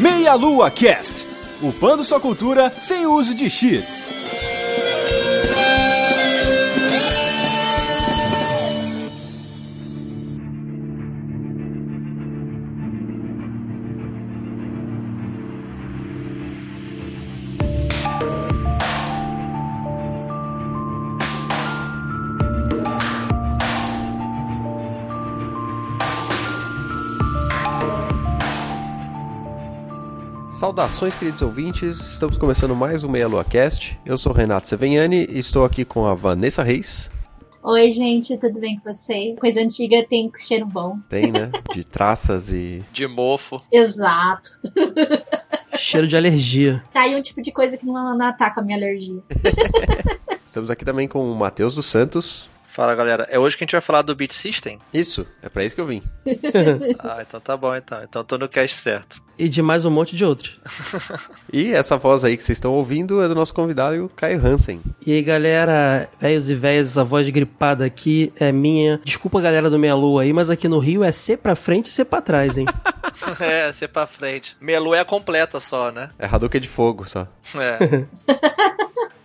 Meia Lua Cast, upando sua cultura sem uso de cheats. Saudações, queridos ouvintes. Estamos começando mais um Meia Lua Cast. Eu sou o Renato Seveniani e estou aqui com a Vanessa Reis. Oi, gente, tudo bem com vocês? Coisa antiga tem cheiro bom. Tem, né? De traças e. De mofo. Exato. Cheiro de alergia. Tá aí um tipo de coisa que não, não ataca a minha alergia. Estamos aqui também com o Matheus dos Santos. Fala galera, é hoje que a gente vai falar do Beat System? Isso, é pra isso que eu vim. ah, então tá bom então. Então tô no cast certo. E de mais um monte de outros. e essa voz aí que vocês estão ouvindo é do nosso convidado, o Caio Hansen. E aí galera, velhos e velhas, essa voz gripada aqui é minha. Desculpa galera do Meia Lua aí, mas aqui no Rio é C pra frente e C pra trás, hein? é, C pra frente. Meia Lua é a completa só, né? É Hadouken de fogo só. É.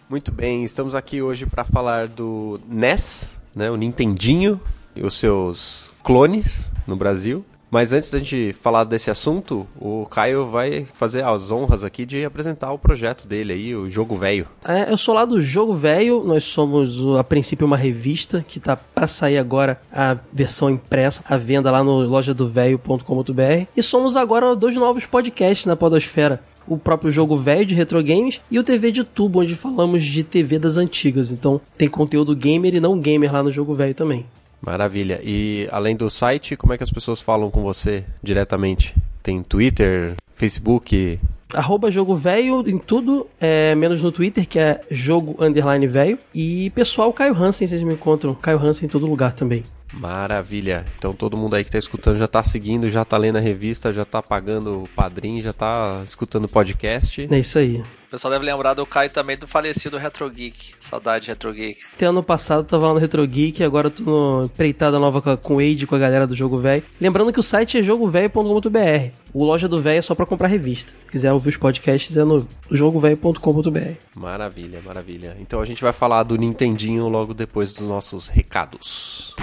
Muito bem, estamos aqui hoje para falar do NES, né, o Nintendinho e os seus clones no Brasil. Mas antes da gente falar desse assunto, o Caio vai fazer as honras aqui de apresentar o projeto dele aí, o Jogo Velho. É, eu sou lá do Jogo Velho, nós somos a princípio uma revista que tá para sair agora a versão impressa, à venda lá no lojadovelho.com.br. E somos agora dois novos podcasts na Podosfera o próprio jogo velho de retro games e o TV de tubo, onde falamos de TV das antigas. Então tem conteúdo gamer e não gamer lá no jogo velho também. Maravilha. E além do site, como é que as pessoas falam com você diretamente? Tem Twitter, Facebook? Arroba jogo velho em tudo, é, menos no Twitter, que é jogo underline velho. E pessoal, Caio Hansen, vocês me encontram. Caio Hansen em todo lugar também. Maravilha. Então todo mundo aí que tá escutando já tá seguindo, já tá lendo a revista, já tá pagando o padrinho, já tá escutando o podcast. É isso aí. O pessoal deve lembrar do Caio também do falecido Retro Geek. Saudade de Retro Geek. Até ano passado eu tava lá no Retro Geek, agora eu tô no empreitada nova com o Wade, com a galera do Jogo Velho. Lembrando que o site é jogovelho.com.br. O Loja do Velho é só para comprar revista. Se quiser ouvir os podcasts é no jogovelho.com.br. Maravilha, maravilha. Então a gente vai falar do Nintendinho logo depois dos nossos recados.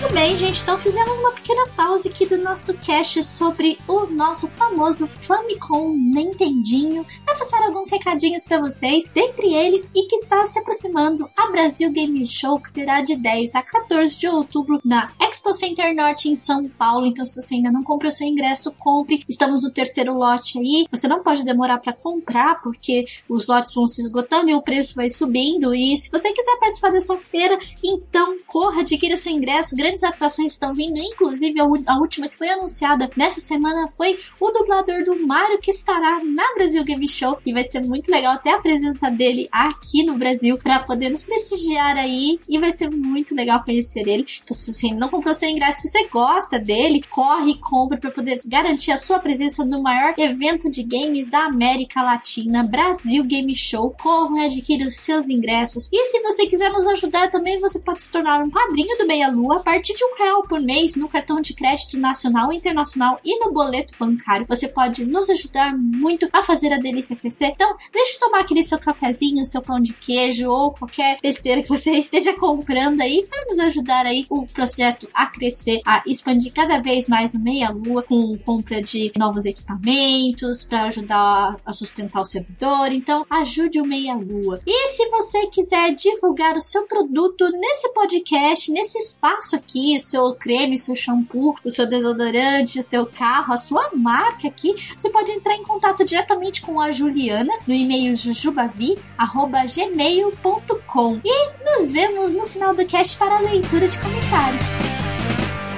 Muito bem, gente. Então fizemos uma pequena pausa aqui do nosso cast sobre o nosso famoso Famicom Nintendinho para passar alguns recadinhos para vocês, dentre eles e que está se aproximando a Brasil Game Show, que será de 10 a 14 de outubro na Expo Center Norte em São Paulo. Então, se você ainda não comprou seu ingresso, compre. Estamos no terceiro lote aí. Você não pode demorar para comprar, porque os lotes vão se esgotando e o preço vai subindo. E se você quiser participar dessa feira, então corra, adquira seu ingresso. Grandes atrações estão vindo, inclusive a última que foi anunciada nessa semana foi o dublador do Mario que estará na Brasil Game Show e vai ser muito legal até a presença dele aqui no Brasil para poder nos prestigiar aí e vai ser muito legal conhecer ele. Então, se você não comprou seu ingresso, se você gosta dele, corre e compre para poder garantir a sua presença no maior evento de games da América Latina, Brasil Game Show. Corram e adquira os seus ingressos. E se você quiser nos ajudar também, você pode se tornar um padrinho do Meia Lua a partir de um real por mês no cartão de crédito nacional, internacional e no boleto bancário. Você pode nos ajudar muito a fazer a delícia crescer. Então, deixe de tomar aquele seu cafezinho, seu pão de queijo ou qualquer besteira que você esteja comprando aí para nos ajudar aí o projeto a crescer, a expandir cada vez mais o Meia Lua com compra de novos equipamentos para ajudar a sustentar o servidor. Então, ajude o Meia Lua. E se você quiser divulgar o seu produto nesse podcast, nesse espaço aqui, seu creme, seu shampoo, o seu desodorante, seu carro, a sua marca aqui, você pode entrar em contato diretamente com a Juliana no e-mail jujubavi@gmail.com. E nos vemos no final do cast para a leitura de comentários.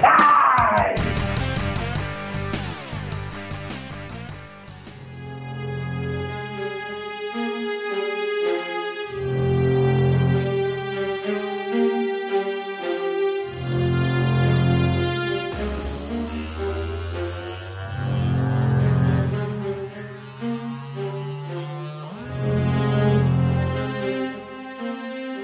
Ah!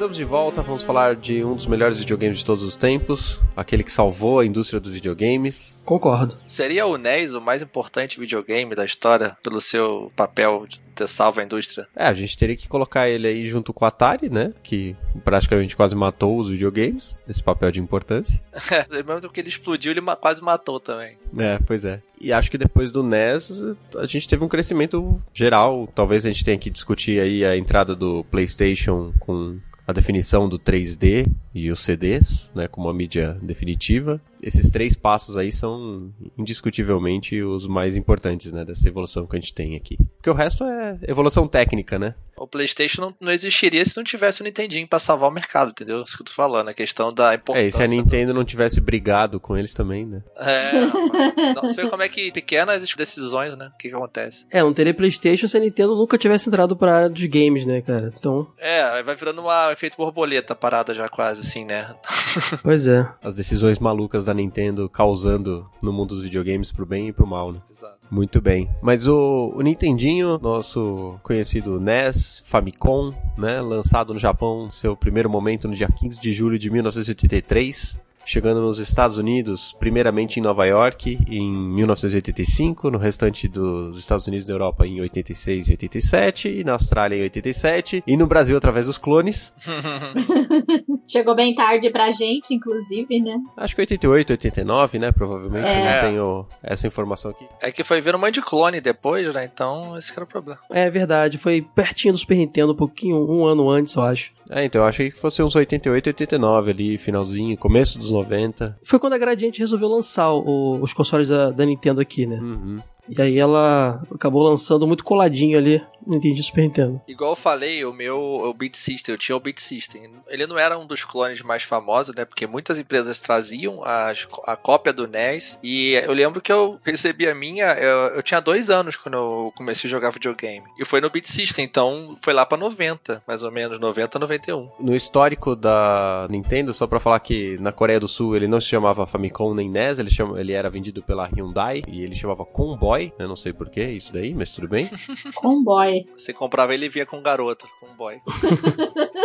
Estamos de volta, vamos falar de um dos melhores videogames de todos os tempos, aquele que salvou a indústria dos videogames. Concordo. Seria o NES o mais importante videogame da história pelo seu papel de ter salvo a indústria? É, a gente teria que colocar ele aí junto com o Atari, né? Que praticamente quase matou os videogames, nesse papel de importância. É, mesmo que ele explodiu, ele quase matou também. É, pois é. E acho que depois do NES, a gente teve um crescimento geral. Talvez a gente tenha que discutir aí a entrada do PlayStation com a definição do 3D e os CDs, né, como a mídia definitiva. Esses três passos aí são indiscutivelmente os mais importantes, né, dessa evolução que a gente tem aqui. Porque o resto é evolução técnica, né? O PlayStation não, não existiria se não tivesse o Nintendinho pra salvar o mercado, entendeu? Isso que eu tô falando, a questão da importância. É, e se a Nintendo não tivesse brigado com eles também, né? É, rapaz. Não, você vê como é que pequenas decisões, né? O que que acontece? É, não teria Playstation se a Nintendo nunca tivesse entrado pra área dos games, né, cara? Então, É, aí vai virando uma- um efeito borboleta parada já quase, assim, né? pois é. As decisões malucas da Nintendo causando no mundo dos videogames pro bem e pro mal, né? Exato. Muito bem. Mas o, o Nintendinho, nosso conhecido NES, Famicom, né? Lançado no Japão, seu primeiro momento no dia 15 de julho de 1983. Chegando nos Estados Unidos, primeiramente em Nova York, em 1985, no restante dos Estados Unidos e da Europa em 86 e 87, e na Austrália em 87, e no Brasil através dos clones. Chegou bem tarde pra gente, inclusive, né? Acho que 88, 89, né? Provavelmente, eu É. não tenho essa informação aqui. É que foi ver um monte de clone depois, né? Então, esse que era o problema. É verdade, foi pertinho do Super Nintendo, um pouquinho, um ano antes, eu acho. É, então eu achei que fosse uns 88, 89 ali, finalzinho, começo dos 90. Foi quando a Gradiente resolveu lançar o- os consoles da, da Nintendo aqui, né? Uhum. E aí ela acabou lançando muito coladinho ali no Nintendo Super Nintendo. Igual eu falei, o meu o Beat System, eu tinha o Beat System. Ele não era um dos clones mais famosos, né? Porque muitas empresas traziam as- a cópia do NES. E eu lembro que eu recebi a minha, eu, eu tinha dois anos quando eu comecei a jogar videogame. E foi no Beat System, então foi lá pra 90, mais ou menos, 90, 91. No histórico da Nintendo, só pra falar que na Coreia do Sul ele não se chamava Famicom nem NES, ele, chama, ele era vendido pela Hyundai e ele chamava Comboy, né? Não sei porquê isso daí, mas tudo bem. Comboy. Você comprava ele e via com um garoto, com um boy.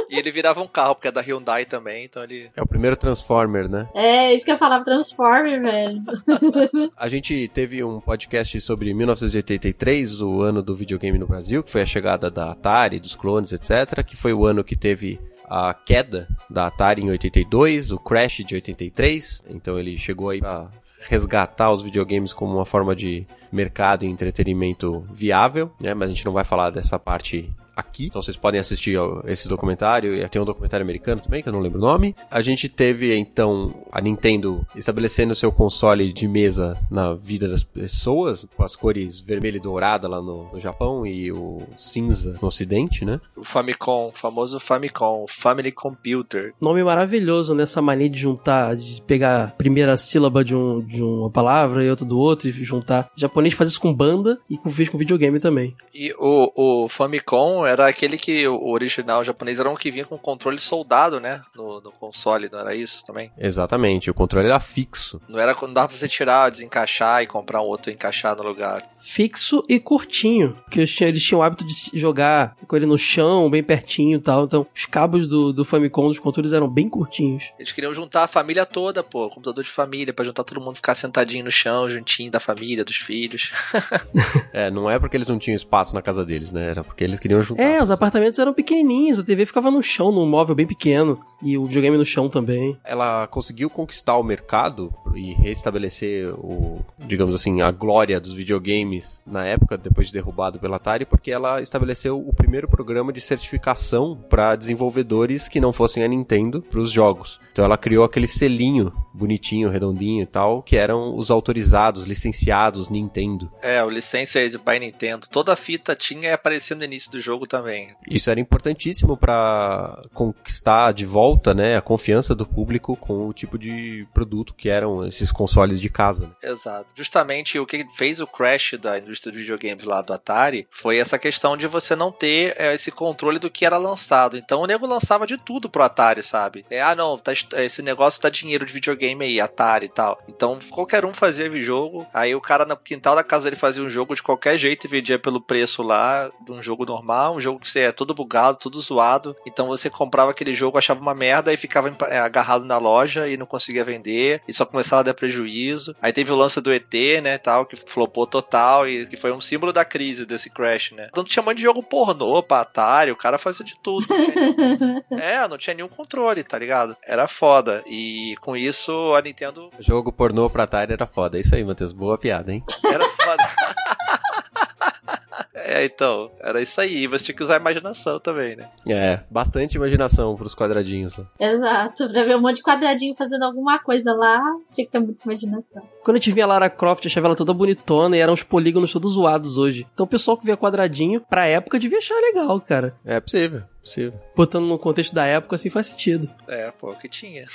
e ele virava um carro, porque é da Hyundai também, então ele. É o primeiro Transformer, né? É, isso que eu falava, Transformer, velho. A gente teve um podcast sobre 1983, o ano do videogame no Brasil, que foi a chegada da Atari, dos clones, etc. Que foi o ano que teve a queda da Atari em 82, o crash de 83. Então ele chegou aí pra resgatar os videogames como uma forma de mercado e entretenimento viável, né? Mas a gente não vai falar dessa parte aqui. Então vocês podem assistir ó, esse documentário e tem um documentário americano também, que eu não lembro o nome. A gente teve então a Nintendo estabelecendo seu console de mesa na vida das pessoas, com as cores vermelha e dourada lá no, no Japão e o cinza no ocidente, né? O Famicom, o famoso Famicom, o Family Computer. Nome maravilhoso nessa mania de juntar, de pegar a primeira sílaba de, um, de uma palavra e outra do outro e juntar. Japonês faz isso com banda e com, com videogame também. E o, o Famicom era aquele que o original japonês era um que vinha com controle soldado, né? No, no console, não era isso também? Exatamente, o controle era fixo. Não era quando dava pra você tirar, desencaixar e comprar um outro e encaixar no lugar. Fixo e curtinho. Porque eles tinham, eles tinham o hábito de se jogar com ele no chão, bem pertinho e tal. Então, os cabos do, do Famicom dos controles eram bem curtinhos. Eles queriam juntar a família toda, pô, computador de família, pra juntar todo mundo ficar sentadinho no chão, juntinho da família, dos filhos. É, não é porque eles não tinham espaço na casa deles, né? Era porque eles queriam juntar. É, os apartamentos eram pequenininhos, a TV ficava no chão, num móvel bem pequeno. E o videogame no chão também. ela conseguiu conquistar o mercado e restabelecer o, digamos assim, a glória dos videogames na época, depois de derrubado pela Atari, porque ela estabeleceu o primeiro programa de certificação para desenvolvedores que não fossem a Nintendo para os jogos. Então ela criou aquele selinho bonitinho, redondinho e tal, que eram os autorizados, licenciados Nintendo. É, o License by Nintendo. Toda a fita tinha e aparecia no início do jogo também. Isso era importantíssimo para conquistar de volta, né, a confiança do público com o tipo de produto que eram esses consoles de casa. né? Exato. Justamente o que fez o crash da indústria de videogames lá do Atari foi essa questão de você não ter é, esse controle do que era lançado. Então o nego lançava de tudo pro Atari, sabe? É, ah, não, tá, esse negócio dá dinheiro de videogame aí, Atari e tal. Então qualquer um fazia jogo. Aí o cara na- que quintal da casa dele fazia um jogo de qualquer jeito e vendia pelo preço lá de um jogo normal, um jogo que você é todo bugado, tudo zoado. Então você comprava aquele jogo, achava uma merda e ficava é, agarrado na loja e não conseguia vender e só começava a dar prejuízo. Aí teve o lance do ET, né, tal, que flopou total e que foi um símbolo da crise desse crash, né? Tanto monte de jogo pornô pra Atari, o cara fazia de tudo. não tinha- é, não tinha nenhum controle, tá ligado? Era foda. E com isso a Nintendo Jogo pornô pra Atari era foda. É isso aí, Matheus. Boa piada, hein? era foda. É, então, era isso aí. Você tinha que usar a imaginação também, né? É, bastante imaginação pros quadradinhos. ó. Exato, pra ver um monte de quadradinho fazendo alguma coisa lá, tinha que ter muita imaginação. Quando a gente via a Lara Croft, achava ela toda bonitona e eram uns polígonos todos zoados hoje. Então o pessoal que via quadradinho, pra época, devia achar legal, cara. É possível, possível. Botando no contexto da época, assim, faz sentido. É, pô, o que tinha.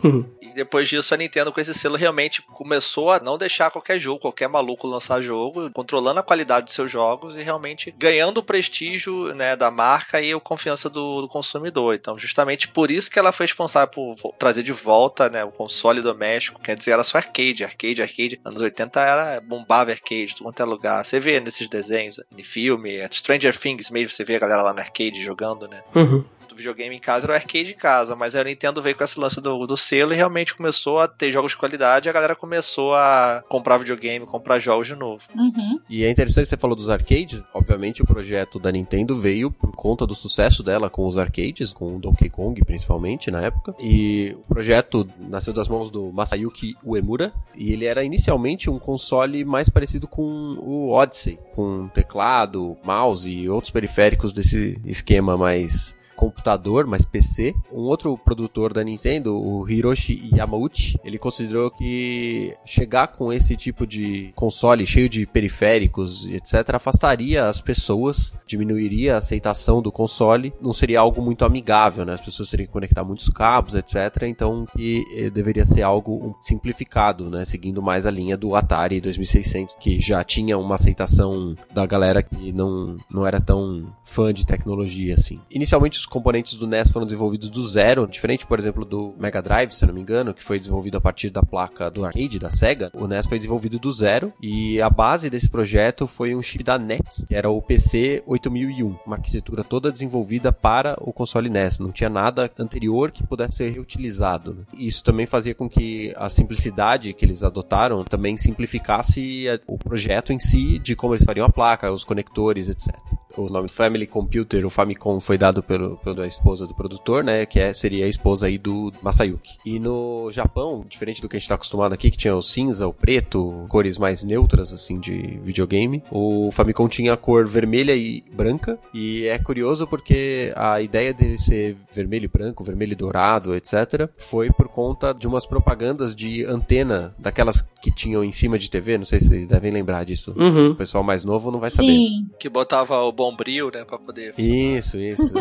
e depois disso, a Nintendo com esse selo realmente começou a não deixar qualquer jogo, qualquer maluco lançar jogo, controlando a qualidade dos seus jogos e realmente ganhando o prestígio né, da marca e a confiança do, do consumidor. Então, justamente por isso que ela foi responsável por trazer de volta né, o console doméstico. Quer dizer, era só arcade, arcade, arcade. Anos 80 era bombava arcade, tudo quanto é lugar. Você vê nesses desenhos, em filme, Stranger Things mesmo, você vê a galera lá no arcade jogando, né? Uhum. Do videogame em casa era o arcade em casa, mas a Nintendo veio com esse lance do, do selo e realmente começou a ter jogos de qualidade e a galera começou a comprar videogame, comprar jogos de novo. Uhum. E é interessante que você falou dos arcades. Obviamente, o projeto da Nintendo veio por conta do sucesso dela com os arcades, com o Donkey Kong principalmente na época. E o projeto nasceu das mãos do Masayuki Uemura. E ele era inicialmente um console mais parecido com o Odyssey, com teclado, mouse e outros periféricos desse esquema mais computador, mais PC. Um outro produtor da Nintendo, o Hiroshi Yamauchi, ele considerou que chegar com esse tipo de console cheio de periféricos etc afastaria as pessoas, diminuiria a aceitação do console, não seria algo muito amigável, né? As pessoas teriam que conectar muitos cabos, etc. Então, que eh, deveria ser algo simplificado, né? Seguindo mais a linha do Atari 2600, que já tinha uma aceitação da galera que não, não era tão fã de tecnologia assim. Inicialmente os componentes do NES foram desenvolvidos do zero, diferente, por exemplo, do Mega Drive, se não me engano, que foi desenvolvido a partir da placa do arcade da Sega. O NES foi desenvolvido do zero e a base desse projeto foi um chip da NEC, que era o PC 8001, uma arquitetura toda desenvolvida para o console NES. Não tinha nada anterior que pudesse ser reutilizado. né? Isso também fazia com que a simplicidade que eles adotaram também simplificasse a- o projeto em si de como eles fariam a placa, os conectores, etc. O nome Family Computer, o Famicom, foi dado pelo, pela esposa do produtor, né? Que é, seria a esposa aí do Masayuki. E no Japão, diferente do que a gente tá acostumado aqui, que tinha o cinza, o preto, cores mais neutras, assim, de videogame, o Famicom tinha a cor vermelha e branca. E é curioso porque a ideia dele ser vermelho e branco, vermelho e dourado, etc., foi por conta de umas propagandas de antena, daquelas que tinham em cima de TV. Não sei se vocês devem lembrar disso. Uhum. O pessoal mais novo não vai saber. Sim. Que botava o bombril, né, pra poder... Isso, isso.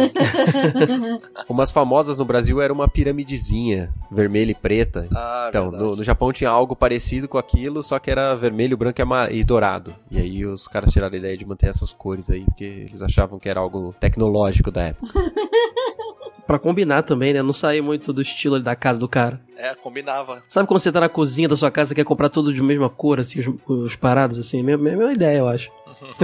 Umas famosas no Brasil era uma piramidezinha, vermelha e preta. Ah, Então, no, no Japão tinha algo parecido com aquilo, só que era vermelho, branco e, e dourado. E aí os caras tiraram a ideia de manter essas cores aí, porque eles achavam que era algo tecnológico da época. Pra combinar também, né? Não sair muito do estilo ali da casa do cara. É, combinava. Sabe quando você tá na cozinha da sua casa e quer comprar tudo de mesma cor, assim, os, os parados, assim? Mesma, mesma ideia, eu acho.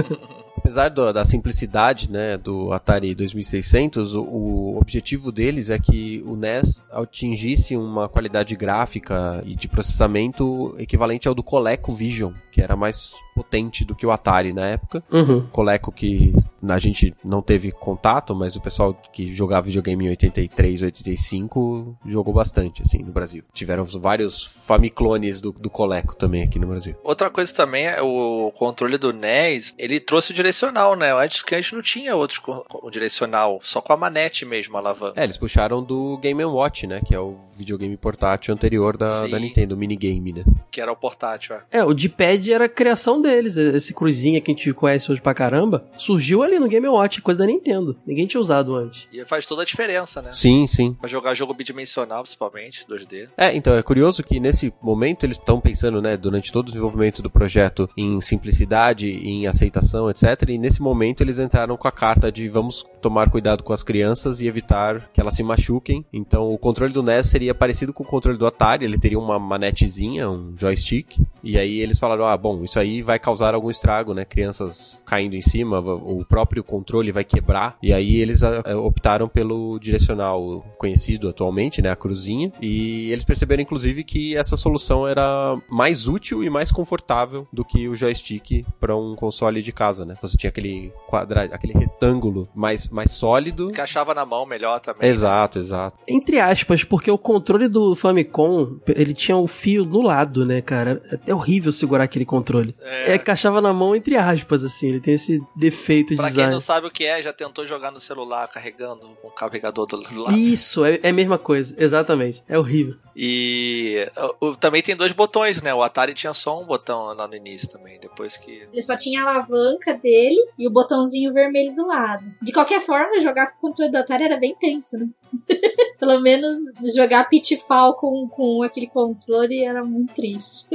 Apesar do- da simplicidade né, do Atari 2600, o, o objetivo deles é que o NES atingisse uma qualidade gráfica e de processamento equivalente ao do Coleco Vision, que era mais potente do que o Atari na época. Uhum. Coleco que a gente não teve contato, mas o pessoal que jogava videogame em 83, 85 jogou bastante, assim, no Brasil. Tiveram vários Famiclones do, do Coleco também aqui no Brasil. Outra coisa também é o controle do NES, ele trouxe o direcional, né? Antes que a gente não tinha outro co- o direcional, só com a manete mesmo, a alavanca. É, eles puxaram do Game Watch, né? Que é o videogame portátil anterior da, Sim. da Nintendo, o minigame, né? Que era o portátil, é. É, o D-pad era a criação deles. Esse cruzinha que a gente conhece hoje pra caramba, surgiu ali ali no Game Watch, coisa da Nintendo. Ninguém tinha usado antes. E faz toda a diferença, né? Sim, sim. Pra jogar jogo bidimensional, principalmente, 2D. É, então é curioso que nesse momento eles estão pensando, né, durante todo o desenvolvimento do projeto em simplicidade, em aceitação, etc. E nesse momento eles entraram com a carta de vamos tomar cuidado com as crianças e evitar que elas se machuquem. Então o controle do NES seria parecido com o controle do Atari, ele teria uma manetezinha, um joystick. E aí eles falaram: "Ah, bom, isso aí vai causar algum estrago, né? Crianças caindo em cima, o próprio controle vai quebrar". E aí eles ah, optaram pelo direcional conhecido atualmente, né, a cruzinha, e eles perceberam inclusive que essa solução era mais útil e mais confortável do que o joystick para um console de casa, né? Você tinha aquele quadrado, aquele retângulo mais mais sólido. Encaixava na mão melhor também. Exato, exato. Entre aspas, porque o controle do Famicom, ele tinha o fio no lado, né, cara? É horrível segurar aquele controle. É, encaixava na mão entre aspas, assim. Ele tem esse defeito de Pra design. quem não sabe o que é, já tentou jogar no celular carregando com o carregador do do lado. Isso, é, é a mesma coisa, exatamente. É horrível. E o- o- também tem dois botões, né? O Atari tinha só um botão lá no início também, depois que. Ele só tinha a alavanca dele e o botãozinho vermelho do lado. De qualquer forma, jogar com o controle do Atari era bem tenso, né? Pelo menos jogar Pitfall com, com aquele controle era muito triste.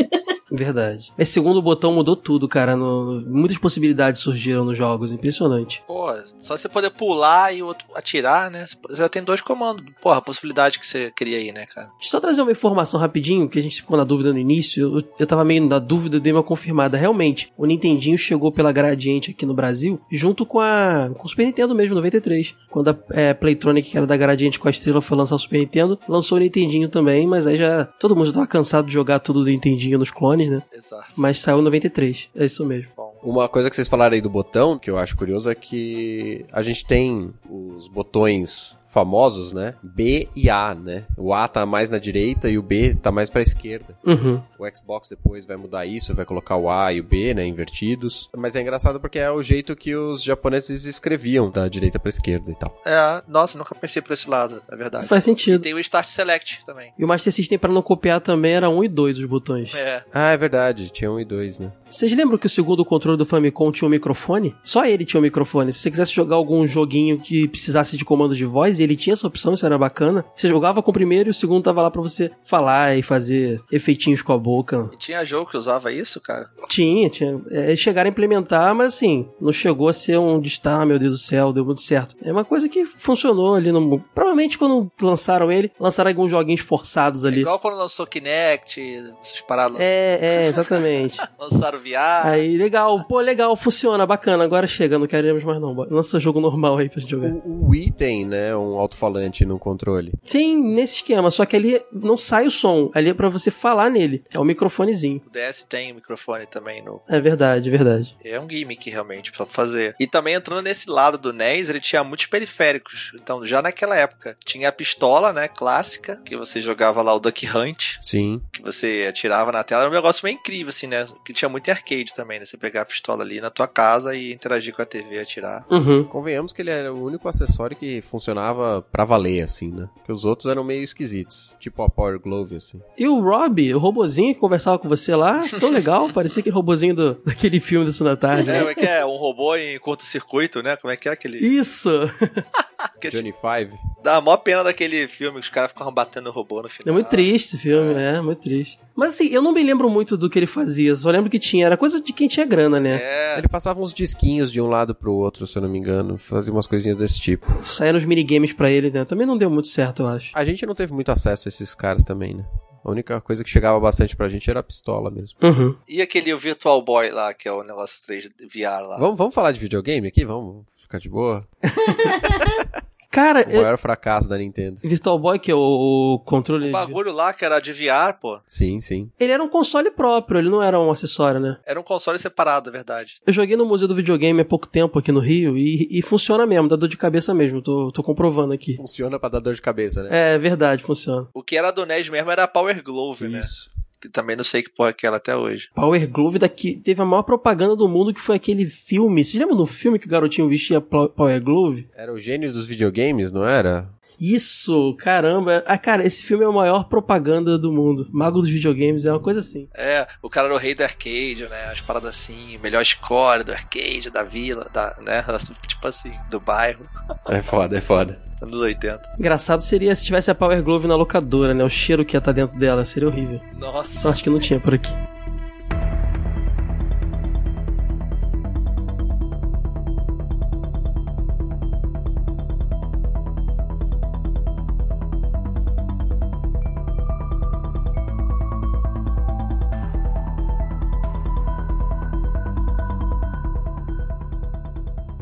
Verdade. Esse segundo botão mudou tudo, cara. No- muitas possibilidades surgiram nos jogos, impressionante. Pô, só você poder pular e o outro atirar, né? Você já tem dois comandos. Porra, a possibilidade que você cria aí, né, cara? Deixa eu só trazer uma informação rapidinho, que a gente ficou na dúvida no início. Eu, eu tava meio na dúvida, dei uma confirmada. Realmente, o Nintendinho chegou pela Gradiente aqui no Brasil, junto com a com o Super Nintendo mesmo, 93. Quando a é, Playtronic, que era da Gradiente com a estrela, foi lançar o Super Nintendo, lançou o Nintendinho também, mas aí já todo mundo já tava cansado de jogar tudo do Nintendinho nos clones, né? Exato. Mas saiu em 93, é isso mesmo. Bom, Uma coisa que vocês falaram aí do botão, que eu acho curioso, é que a gente tem os botões famosos, né? B e A, né? O A tá mais na direita e o B tá mais pra esquerda. Uhum. O Xbox depois vai mudar isso, vai colocar o A e o B, né, invertidos. Mas é engraçado porque é o jeito que os japoneses escreviam da direita pra esquerda e tal. é, nossa, nunca pensei por esse lado, é verdade. Faz E sentido. tem o Start Select também. E o Master System, pra não copiar também, era 1 e 2 os botões. É, Ah, é verdade, tinha um e dois, né? Vocês lembram que o segundo controle do Famicom tinha um microfone? Só ele tinha um microfone. Se você quisesse jogar algum joguinho que precisasse de comando de voz, ele tinha essa opção, isso era bacana. Você jogava com o primeiro e o segundo tava lá pra você falar e fazer efeitinhos com a boca. e tinha jogo que usava isso, cara. Tinha, tinha. É, chegaram a implementar, mas assim, não chegou a ser um destaque, ah, meu Deus do céu, deu muito certo. É uma coisa que funcionou ali no. Provavelmente quando lançaram ele, lançaram alguns joguinhos forçados ali. Igual quando lançou Kinect, essas paradas. É, é, exatamente. Lançaram VR. Aí, legal, pô, legal, funciona, bacana. Agora chega, não queremos mais não. Lança jogo normal aí pra gente jogar. O, o Wii tem, né, um alto-falante no controle. Sim, nesse esquema, só que ali não sai o som, ali é pra você falar nele. É o microfonezinho. O DS tem microfone também no. É verdade, verdade. É um gimmick realmente pra fazer. E também entrando nesse lado do NES, ele tinha muitos periféricos. Então, já naquela época, tinha a pistola, né, clássica, que você jogava lá o Duck Hunt, Sim. que você atirava na tela. Era um negócio meio incrível, assim, né? Que tinha muito em arcade também, né? Você pegar a pistola ali na tua casa e interagir com a TV e atirar. Uhum. Convenhamos que ele era o único acessório que funcionava pra valer, assim, né? Porque os outros eram meio esquisitos. Tipo a Power Glove, assim. E o Rob, o robozinho que conversava com você lá, tão legal, parecia aquele robozinho do, daquele filme da Sessão da Tarde. É, né? como é que é? Um robô em curto-circuito, né? Como é que é aquele. Isso! que Johnny Five. Dá a maior pena daquele filme que os caras ficavam batendo o robô no final. É muito triste esse filme, é. muito triste. Mas assim, eu não me lembro muito do que ele fazia, só lembro que tinha, era coisa de quem tinha grana, né? É, Ele passava uns disquinhos de um lado pro outro, se eu não me engano. Fazia umas coisinhas desse tipo. Saíram os minigames pra ele, né? Também não deu muito certo, eu acho. A gente não teve muito acesso a esses caras também, né? A única coisa que chegava bastante pra gente era a pistola mesmo. Uhum. E aquele Virtual Boy lá, que é o negócio 3 VR lá. Vamos, vamos falar de videogame aqui? Vamos ficar de boa? Cara, O eu- maior fracasso da Nintendo. Virtual Boy, que é o, o controle. O bagulho lá que era de VR, pô. Sim, sim. Ele era um console próprio, ele não era um acessório, né? Era um console separado, é verdade. Eu joguei no Museu do Videogame há pouco tempo aqui no Rio e, e funciona mesmo, dá dor de cabeça mesmo, tô, tô comprovando aqui. Funciona pra dar dor de cabeça, né? É verdade, funciona. O que era do NES mesmo era a Power Glove, né? Isso. Que também não sei que porra é aquela até hoje. Power Glove daqui teve a maior propaganda do mundo que foi aquele filme. Você lembra do filme que o garotinho vestia Power Glove? Era o gênio dos videogames, não era? Isso, caramba. Ah, cara, esse filme é a maior propaganda do mundo. Mago dos videogames é uma coisa assim. É, o cara era o rei do arcade, né? As paradas assim, melhor score do arcade, da vila, da, né? Tipo assim, do bairro. É foda, é foda. Anos 80. Engraçado seria se tivesse a Power Glove na locadora, né? O cheiro que ia estar dentro dela seria horrível. Nossa. Sorte que não tinha por aqui.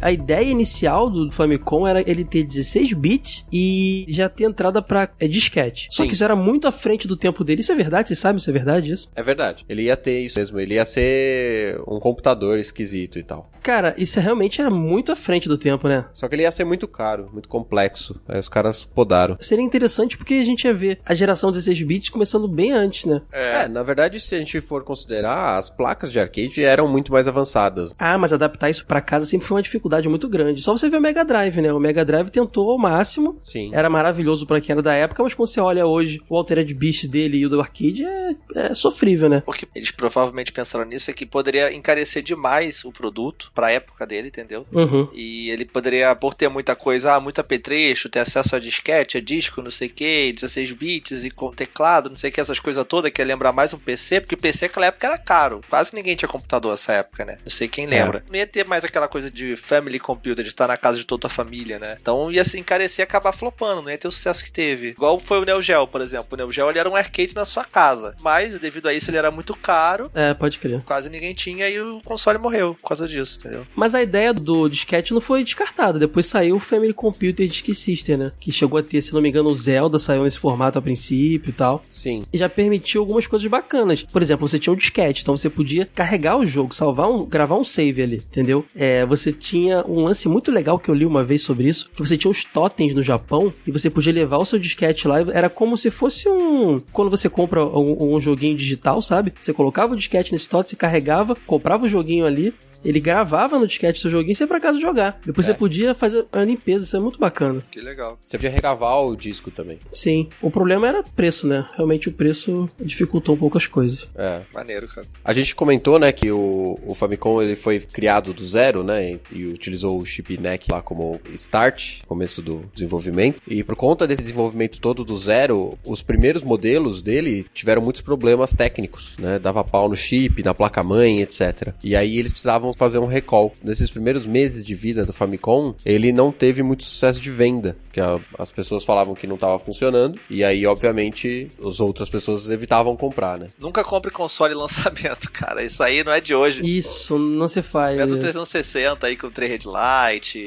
A ideia inicial do Famicom era ele ter 16 bits e já ter entrada pra é, disquete. Só Sim. que isso era muito à frente do tempo dele. Isso é verdade? Vocês sabem se é verdade isso? É verdade. Ele ia ter isso mesmo. Ele ia ser um computador esquisito e tal. Cara, isso realmente era muito à frente do tempo, né? Só que ele ia ser muito caro, muito complexo. Aí os caras podaram. Seria interessante porque a gente ia ver a geração 16 bits começando bem antes, né? É, na verdade, se a gente for considerar, as placas de arcade eram muito mais avançadas. Ah, mas adaptar isso pra casa sempre foi uma dificuldade muito grande. Só você ver o Mega Drive, né? O Mega Drive tentou ao máximo. Sim. Era maravilhoso pra quem era da época, mas quando você olha hoje o Altered Beast dele e o do arcade, é, é sofrível, né? O que eles provavelmente pensaram nisso é que poderia encarecer demais o produto pra época dele, entendeu? Uhum. E ele poderia, por ter muita coisa, ah, muito apetrecho, ter acesso a disquete, a disco, não sei o que, 16 bits e com teclado, não sei o que, essas coisas todas, que ia lembrar mais um PC, porque o PC naquela época era caro. Quase ninguém tinha computador nessa época, né? Não sei quem lembra. Não ia ter mais aquela coisa de family computer, de estar na casa de toda a família, né? Então ia se encarecer e acabar flopando, não ia ter o sucesso que teve. Igual foi o Neo Geo, por exemplo. O Neo Geo ele era um arcade na sua casa, mas devido a isso ele era muito caro, É, pode crer. quase ninguém tinha e o console morreu por causa disso, entendeu? Mas a ideia do disquete não foi descartada. Depois saiu o Family Computer Disk System, né? Que chegou a ter, se não me engano, o Zelda saiu nesse formato a princípio e tal. Sim. E já permitiu algumas coisas bacanas. Por exemplo, você tinha um disquete, então você podia carregar o jogo, salvar um, gravar um save ali, entendeu? É, você tinha um lance muito legal que eu li uma vez sobre isso, que você tinha os totens no Japão e você podia levar o seu disquete lá, era como se fosse um... Quando você compra um, um joguinho digital, sabe? Você colocava o disquete nesse totem, você carregava, comprava o joguinho ali, ele gravava no disquete seu joguinho e você ia pra casa jogar. Depois É. você podia fazer a limpeza, isso é muito bacana. Que legal. Você podia regravar o disco também. Sim. O problema era preço, né? Realmente o preço dificultou um pouco as coisas. É. Maneiro, cara. A gente comentou, né, que o, o Famicom ele foi criado do zero, né, e, e utilizou o chip NEC lá como start, começo do desenvolvimento. E por conta desse desenvolvimento todo do zero, os primeiros modelos dele tiveram muitos problemas técnicos, né, dava pau no chip, na placa-mãe, etc. E aí eles precisavam fazer um recall. Nesses primeiros meses de vida do Famicom, ele não teve muito sucesso de venda, porque a- as pessoas falavam que não estava funcionando, e aí, obviamente, as outras pessoas evitavam comprar, né. Nunca compre console lançamento, cara. Isso aí não é de hoje. Isso, não se faz. É do 360 aí com 3 red light,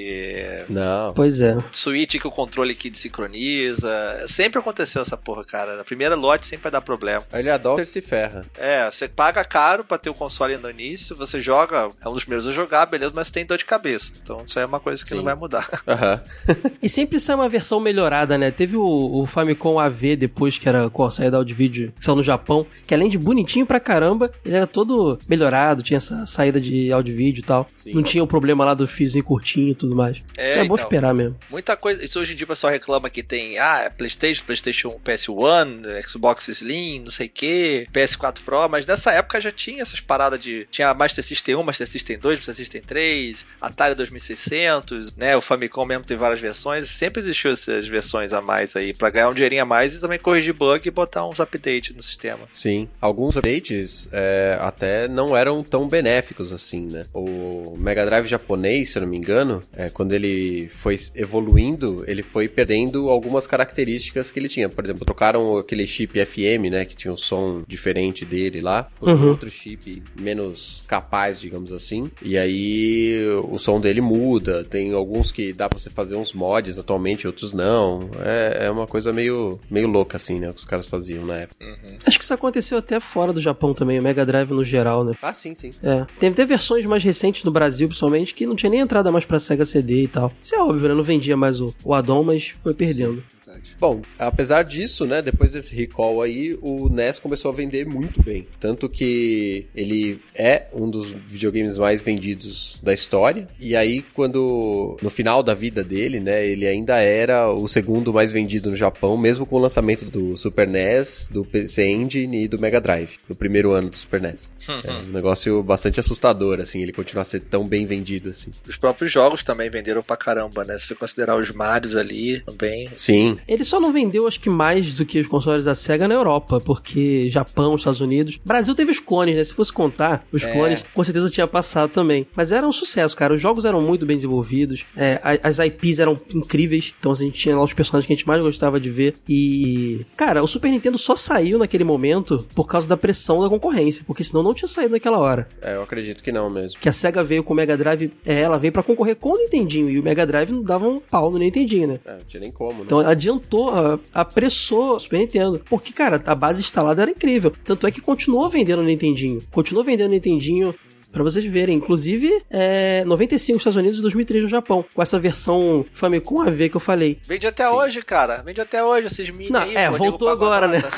Não. Pois é. Switch que o controle que desincroniza. Sempre aconteceu essa porra, cara. A primeira lote sempre vai dar problema. Ele adora se ferra. É, você paga caro pra ter o console no início, você joga, é um dos primeiros a jogar, beleza, mas tem dor de cabeça. Então isso aí é uma coisa que Sim. não vai mudar. Aham. E sempre sai uma versão melhorada, né? Teve o, o Famicom AV depois, que era com a saída de vídeo, que saiu no Japão, que além de bonitinho pra caramba, ele era todo melhorado, tinha essa saída de áudio e vídeo e tal. Sim. Não tinha o problema lá do fiozinho curtinho e tudo mais. É, É, bom então. esperar mesmo. Muita coisa. Isso hoje em dia o pessoal reclama que tem, ah, PlayStation, PlayStation PS1, Xbox Slim, não sei o que, PS4 Pro, mas nessa época já tinha essas paradas de. Tinha Master System 1, Master System 2, Master System 3, Atari 2600, né? O Famicom mesmo tem várias versões. Sempre existiu essas versões a mais aí, pra ganhar um dinheirinho a mais e também corrigir bug e botar uns updates no sistema. Sim. Alguns updates é, até não eram tão benéficos assim, né? O Mega Drive japonês, se eu não me engano, é, quando ele foi evoluindo, ele foi perdendo algumas características que ele tinha. Por exemplo, trocaram aquele chip FM, né? Que tinha um som diferente dele lá, por um Uhum. outro chip menos capaz, digamos assim. E aí o som dele muda. Tem alguns que dá pra você fazer uns mods atualmente, outros não. É, é uma coisa meio, meio louca, assim, né? Que os caras faziam na época. Acho que isso aconteceu até fora do Japão também, o Mega Drive no geral, né? Ah, sim, sim. É. Teve até versões mais recentes no Brasil, principalmente, que não tinha nem entrada mais pra Sega CD e tal. Isso é óbvio, né? Não vendia mais o, o addon, mas foi perdendo. Verdade. Bom, apesar disso, né, depois desse recall aí, o NES começou a vender muito bem. Tanto que ele é um dos videogames mais vendidos da história. E aí, quando no final da vida dele, né, ele ainda era o segundo mais vendido no Japão, mesmo com o lançamento do Super NES, do PC Engine e do Mega Drive, no primeiro ano do Super NES. É um negócio bastante assustador, assim, ele continuar a ser tão bem vendido, assim. Os próprios jogos também venderam pra caramba, né? Se você considerar os Marios ali, também. Sim, Ele só não vendeu, acho que mais do que os consoles da SEGA na Europa, porque Japão, Estados Unidos. Brasil teve os clones, né? Se fosse contar, os É. clones com certeza tinha passado também. Mas era um sucesso, cara. Os jogos eram muito bem desenvolvidos, é, as IPs eram incríveis, então assim, a gente tinha lá os personagens que a gente mais gostava de ver. E. Cara, o Super Nintendo só saiu naquele momento por causa da pressão da concorrência, porque senão não tinha saído naquela hora. é, eu acredito que não mesmo. Que a SEGA veio com o Mega Drive, é, ela veio pra concorrer com o Nintendinho, e o Mega Drive não dava um pau no Nintendinho, né? É, não tinha nem como, né? Então adiantou, apressou o Super Nintendo. Porque, cara, a base instalada era incrível. Tanto é que continuou vendendo o Nintendinho. Continuou vendendo o Nintendinho. Pra vocês verem, inclusive, é 95 nos Estados Unidos e 2003 no Japão, com essa versão Famicom AV que eu falei. Vende até hoje, cara. Vende até hoje esses mini Não, aí. é, voltou agora, né? nada.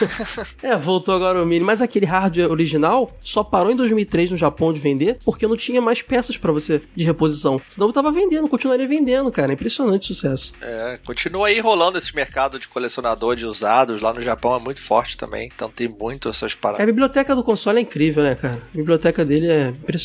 É, voltou agora o Mini, mas aquele hardware original só parou em 2003 no Japão de vender porque não tinha mais peças pra você de reposição. Senão eu tava vendendo, continuaria vendendo, cara. Impressionante o sucesso. É, continua aí rolando esse mercado de colecionador de usados. Lá no Japão é muito forte também. Então tem muito essas A paradas. biblioteca do console é incrível, né, cara? A biblioteca dele é impressionante.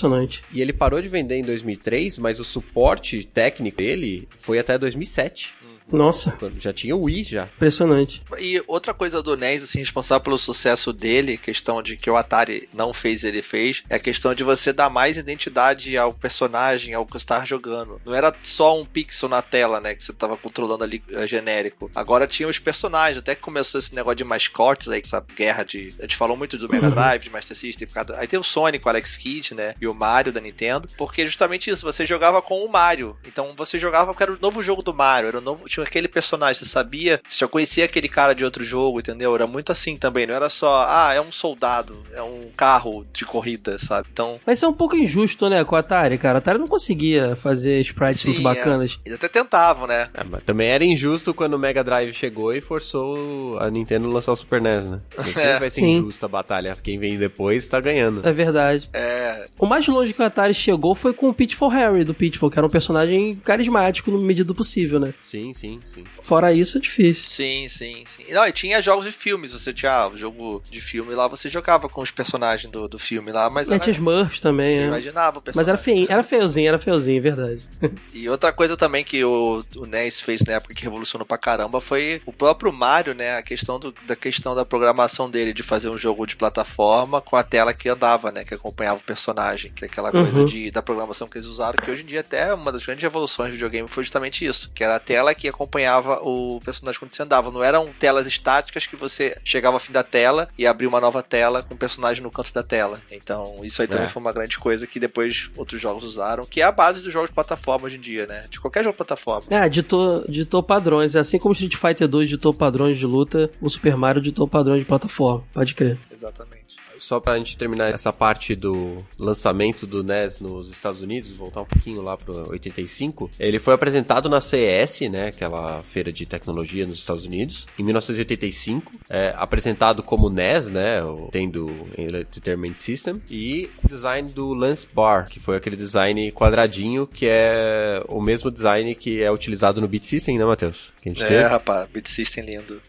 E ele parou de vender em 2003, mas o suporte técnico dele foi até 2007. Nossa, Já tinha o Wii já. impressionante. E outra coisa do NES, assim, responsável pelo sucesso dele, questão de que o Atari não fez, ele fez, é a questão de você dar mais identidade ao personagem, ao que você está jogando. Não era só um pixel na tela, né, que você tava controlando ali é, genérico. Agora tinha os personagens, até que começou esse negócio de mascotes aí, essa guerra de. A gente falou muito do Mega Drive, de Master System, por causa- aí tem o Sonic, o Alex Kidd, né, e o Mario da Nintendo, porque justamente isso, você jogava com o Mario. Então você jogava porque era o novo jogo do Mario, era o novo, tinha aquele personagem, você sabia, você já conhecia aquele cara de outro jogo, entendeu? Era muito assim também, não era só, ah, é um soldado, é um carro de corrida, sabe? Então, Mas isso é um pouco injusto, né, com a Atari, cara. A Atari não conseguia fazer sprites Sim, muito bacanas. eles até tentavam, né? É, mas também era injusto quando o Mega Drive chegou e forçou a Nintendo a lançar o Super NES, né? Sempre vai ser Sim. injusta a batalha. Quem vem depois tá ganhando. É verdade. É, O mais longe que o Atari chegou foi com o Pitfall Harry, do Pitfall, que era um personagem carismático no medida do possível, né? Sim, sim, sim. Fora isso, é difícil. sim, sim, sim. Não, e tinha jogos de filmes, você tinha ah, o jogo de filme lá, você jogava com os personagens do, do filme lá, mas E era, tinha Smurfs também, você né? imaginava o Mas personagem. era feinho, era feiozinho, era feiozinho, é verdade. E outra coisa também que o, o NES fez na época que revolucionou pra caramba foi o próprio Mario, né? A questão do- da questão da programação dele de fazer um jogo de plataforma com a tela que andava, né? Que acompanhava o personagem, que é aquela coisa Uhum. de, da programação que eles usaram, que hoje em dia até uma das grandes revoluções do videogame foi justamente isso, que era a tela que acompanhava o personagem quando você andava. Não eram telas estáticas que você chegava ao fim da tela e abria uma nova tela com o personagem no canto da tela. Então, isso aí também É. foi uma grande coisa que depois outros jogos usaram, que é a base dos jogos de plataforma hoje em dia, né? De qualquer jogo de plataforma. É, ditou, ditou padrões. Assim como o Street Fighter 2 ditou padrões de luta, o Super Mario ditou padrões de plataforma. Pode crer. Exatamente. Só pra gente terminar essa parte do lançamento do NES nos Estados Unidos, voltar um pouquinho lá pro 85, ele foi apresentado na CES, né, aquela feira de tecnologia nos Estados Unidos, em 1985, é, apresentado como NES, né, o tendo Entertainment System, e o design do Lance Bar, que foi aquele design quadradinho, que é o mesmo design que é utilizado no Beat System, né, Matheus? Que a gente É, teve. rapaz, Beat System lindo.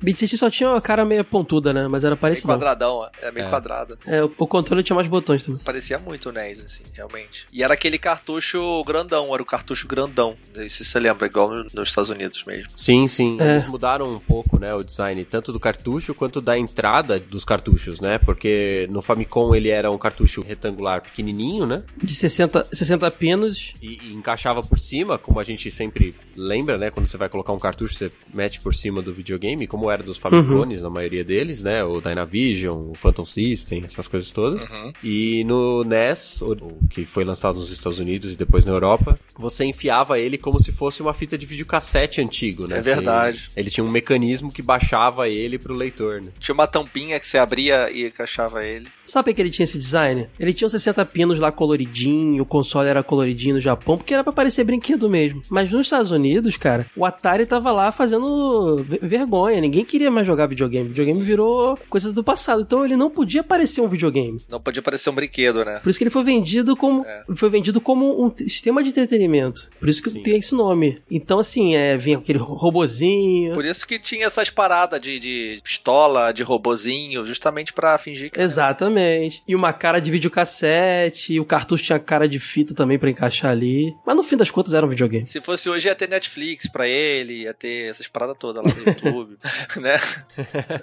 Beat System só tinha uma cara meio pontuda, né? Mas era Meio parecido. quadradão, é meio É. quadrado. É, o controle tinha mais botões também. Parecia muito o NES, assim, realmente. E era aquele cartucho grandão, era o cartucho grandão. Não sei se você lembra, igual no- nos Estados Unidos mesmo. Sim, sim. É. Eles mudaram um pouco, né, o design, tanto do cartucho quanto da entrada dos cartuchos, né? Porque no Famicom ele era um cartucho retangular pequenininho, né? De 60, 60 pinos. E, e encaixava por cima, como a gente sempre lembra, né? Quando você vai colocar um cartucho, você mete por cima do videogame, como era dos Famicones, na maioria deles, né? O Dynavision, o Phantom System, essas coisas todas. Uhum. E no NES, que foi lançado nos Estados Unidos e depois na Europa, você enfiava ele como se fosse uma fita de videocassete antigo, né? É Você- verdade. ele tinha um mecanismo que baixava ele pro leitor, né? Tinha uma tampinha que você abria e encaixava ele. Sabe que ele tinha esse design? Ele tinha os 60 pinos lá coloridinho, o console era coloridinho no Japão, porque era pra parecer brinquedo mesmo. Mas nos Estados Unidos, cara, o Atari tava lá fazendo ve- vergonha. Ninguém queria mais jogar videogame. Videogame virou coisa do passado. Então ele não podia parecer um videogame. Não podia parecer um brinquedo, né? Por isso que ele foi vendido como foi vendido como um sistema de entretenimento. Por isso que tem esse nome. Então assim, é, vinha aquele robozinho. Por isso que tinha essas paradas de, de pistola, de robozinho, justamente pra fingir que. Exatamente. E uma cara de videocassete, e o cartucho tinha cara de fita também pra encaixar ali. Mas no fim das contas era um videogame. Se fosse hoje ia ter Netflix pra ele, ia ter essas paradas todas lá no YouTube, né?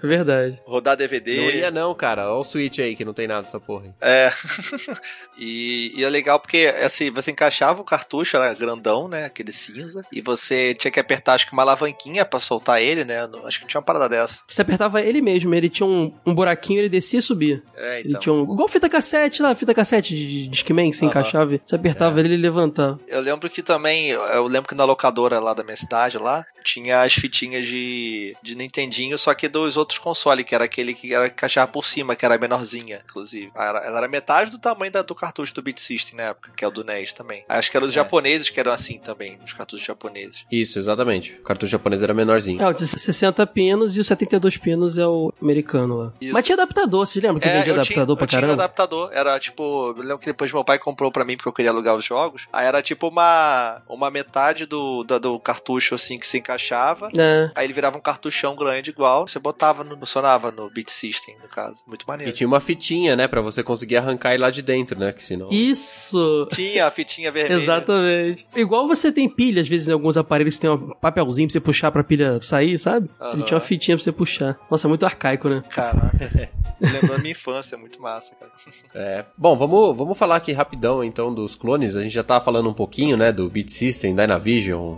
É verdade. Rodar DVD. Não ia não, cara. Olha o Switch aí, que não tem nada dessa porra aí. É. e, e é legal porque, assim, você encaixava o cartucho, era grandão, né? Aquele cinza. E você tinha que apertar, acho que uma alavanquinha pra soltar ele, né? Acho que tinha uma parada dessa. Você apertava ele mesmo, ele tinha um, um buraquinho, ele descia e subia. É, Ele então. tinha um. Igual fita cassete lá, fita cassete de, de Discman, que você Aham. encaixava. Você apertava ele e ele levantava. Eu lembro que também, eu lembro que na locadora lá da minha cidade, lá, tinha as fitinhas de, de Nintendinho, só que dos outros consoles, que era aquele que era encaixava por cima, que era menorzinha, inclusive. Era- Ela era metade do tamanho da- do cartucho do Beat System na época, que é o do NES também. Acho que eram os japoneses que eram assim também, os cartuchos japoneses. Isso, exatamente. O cartucho japonês era menorzinho. É, o de 60 pinos e o 72 pinos é o americano lá. Isso. Mas tinha adaptador, vocês lembram que vendia eu adaptador tinha, pra eu tinha caramba? adaptador. Era tipo. Eu lembro que depois meu pai comprou pra mim porque eu queria alugar os jogos. Aí era tipo uma, uma metade do, do, do cartucho assim que se encaixava. É. Aí ele virava um cartuchão grande igual. Você botava, no, funcionava no Beat System, no caso. Muito E maneiro. tinha uma fitinha, né, pra você conseguir arrancar ele lá de dentro, né, que senão... Isso! Tinha a fitinha vermelha. Exatamente. Igual você tem pilha, às vezes, em alguns aparelhos tem um papelzinho pra você puxar pra pilha sair, sabe? Ele Aham. tinha uma fitinha pra você puxar. Nossa, é muito arcaico, né? Caraca. Lembrou da minha infância, é muito massa, cara. É. Bom, vamos, vamos falar aqui rapidão, então, dos clones. A gente já tava falando um pouquinho, né, do Beat System, Dynavision,